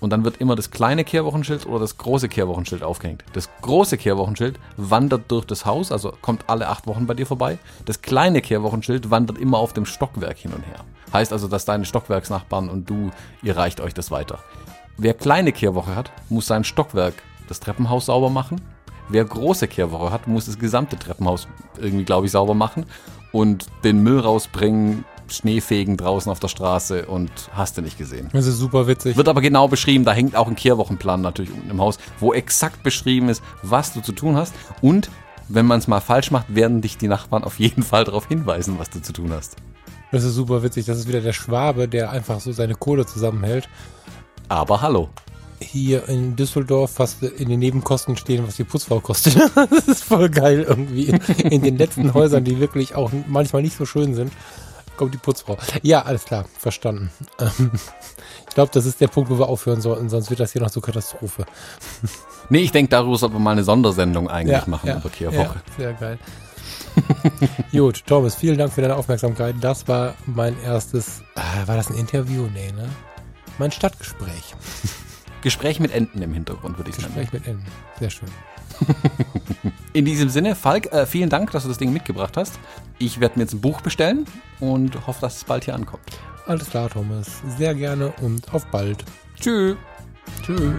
Und dann wird immer das kleine Kehrwochenschild oder das große Kehrwochenschild aufgehängt. Das große Kehrwochenschild wandert durch das Haus, also kommt alle acht Wochen bei dir vorbei. Das kleine Kehrwochenschild wandert immer auf dem Stockwerk hin und her. Heißt also, dass deine Stockwerksnachbarn und du, ihr reicht euch das weiter. Wer kleine Kehrwoche hat, muss sein Stockwerk, das Treppenhaus sauber machen. Wer große Kehrwoche hat, muss das gesamte Treppenhaus irgendwie, glaube ich, sauber machen und den Müll rausbringen, Schneefegen draußen auf der Straße und hast du nicht gesehen. Das ist super witzig. Wird aber genau beschrieben, da hängt auch ein Kehrwochenplan natürlich unten im Haus, wo exakt beschrieben ist, was du zu tun hast. Und wenn man es mal falsch macht, werden dich die Nachbarn auf jeden Fall darauf hinweisen, was du zu tun hast. Das ist super witzig. Das ist wieder der Schwabe, der einfach so seine Kohle zusammenhält. Aber hallo. Hier in Düsseldorf fast in den Nebenkosten stehen, was die Putzfrau kostet. das ist voll geil irgendwie. In den letzten Häusern, die wirklich auch manchmal nicht so schön sind, kommt die Putzfrau. Ja, alles klar, verstanden. ich glaube, das ist der Punkt, wo wir aufhören sollten, sonst wird das hier noch so Katastrophe. nee, ich denke, darüber sollten wir mal eine Sondersendung eigentlich ja, machen ja, über Kehrwoche. Ja, sehr geil. Gut, Thomas, vielen Dank für deine Aufmerksamkeit. Das war mein erstes. Äh, war das ein Interview? Nee, ne? Mein Stadtgespräch. Gespräch mit Enten im Hintergrund, würde ich Gespräch sagen. Gespräch mit Enten. Sehr schön. In diesem Sinne, Falk, äh, vielen Dank, dass du das Ding mitgebracht hast. Ich werde mir jetzt ein Buch bestellen und hoffe, dass es bald hier ankommt. Alles klar, Thomas. Sehr gerne und auf bald. Tschüss. Tschüss.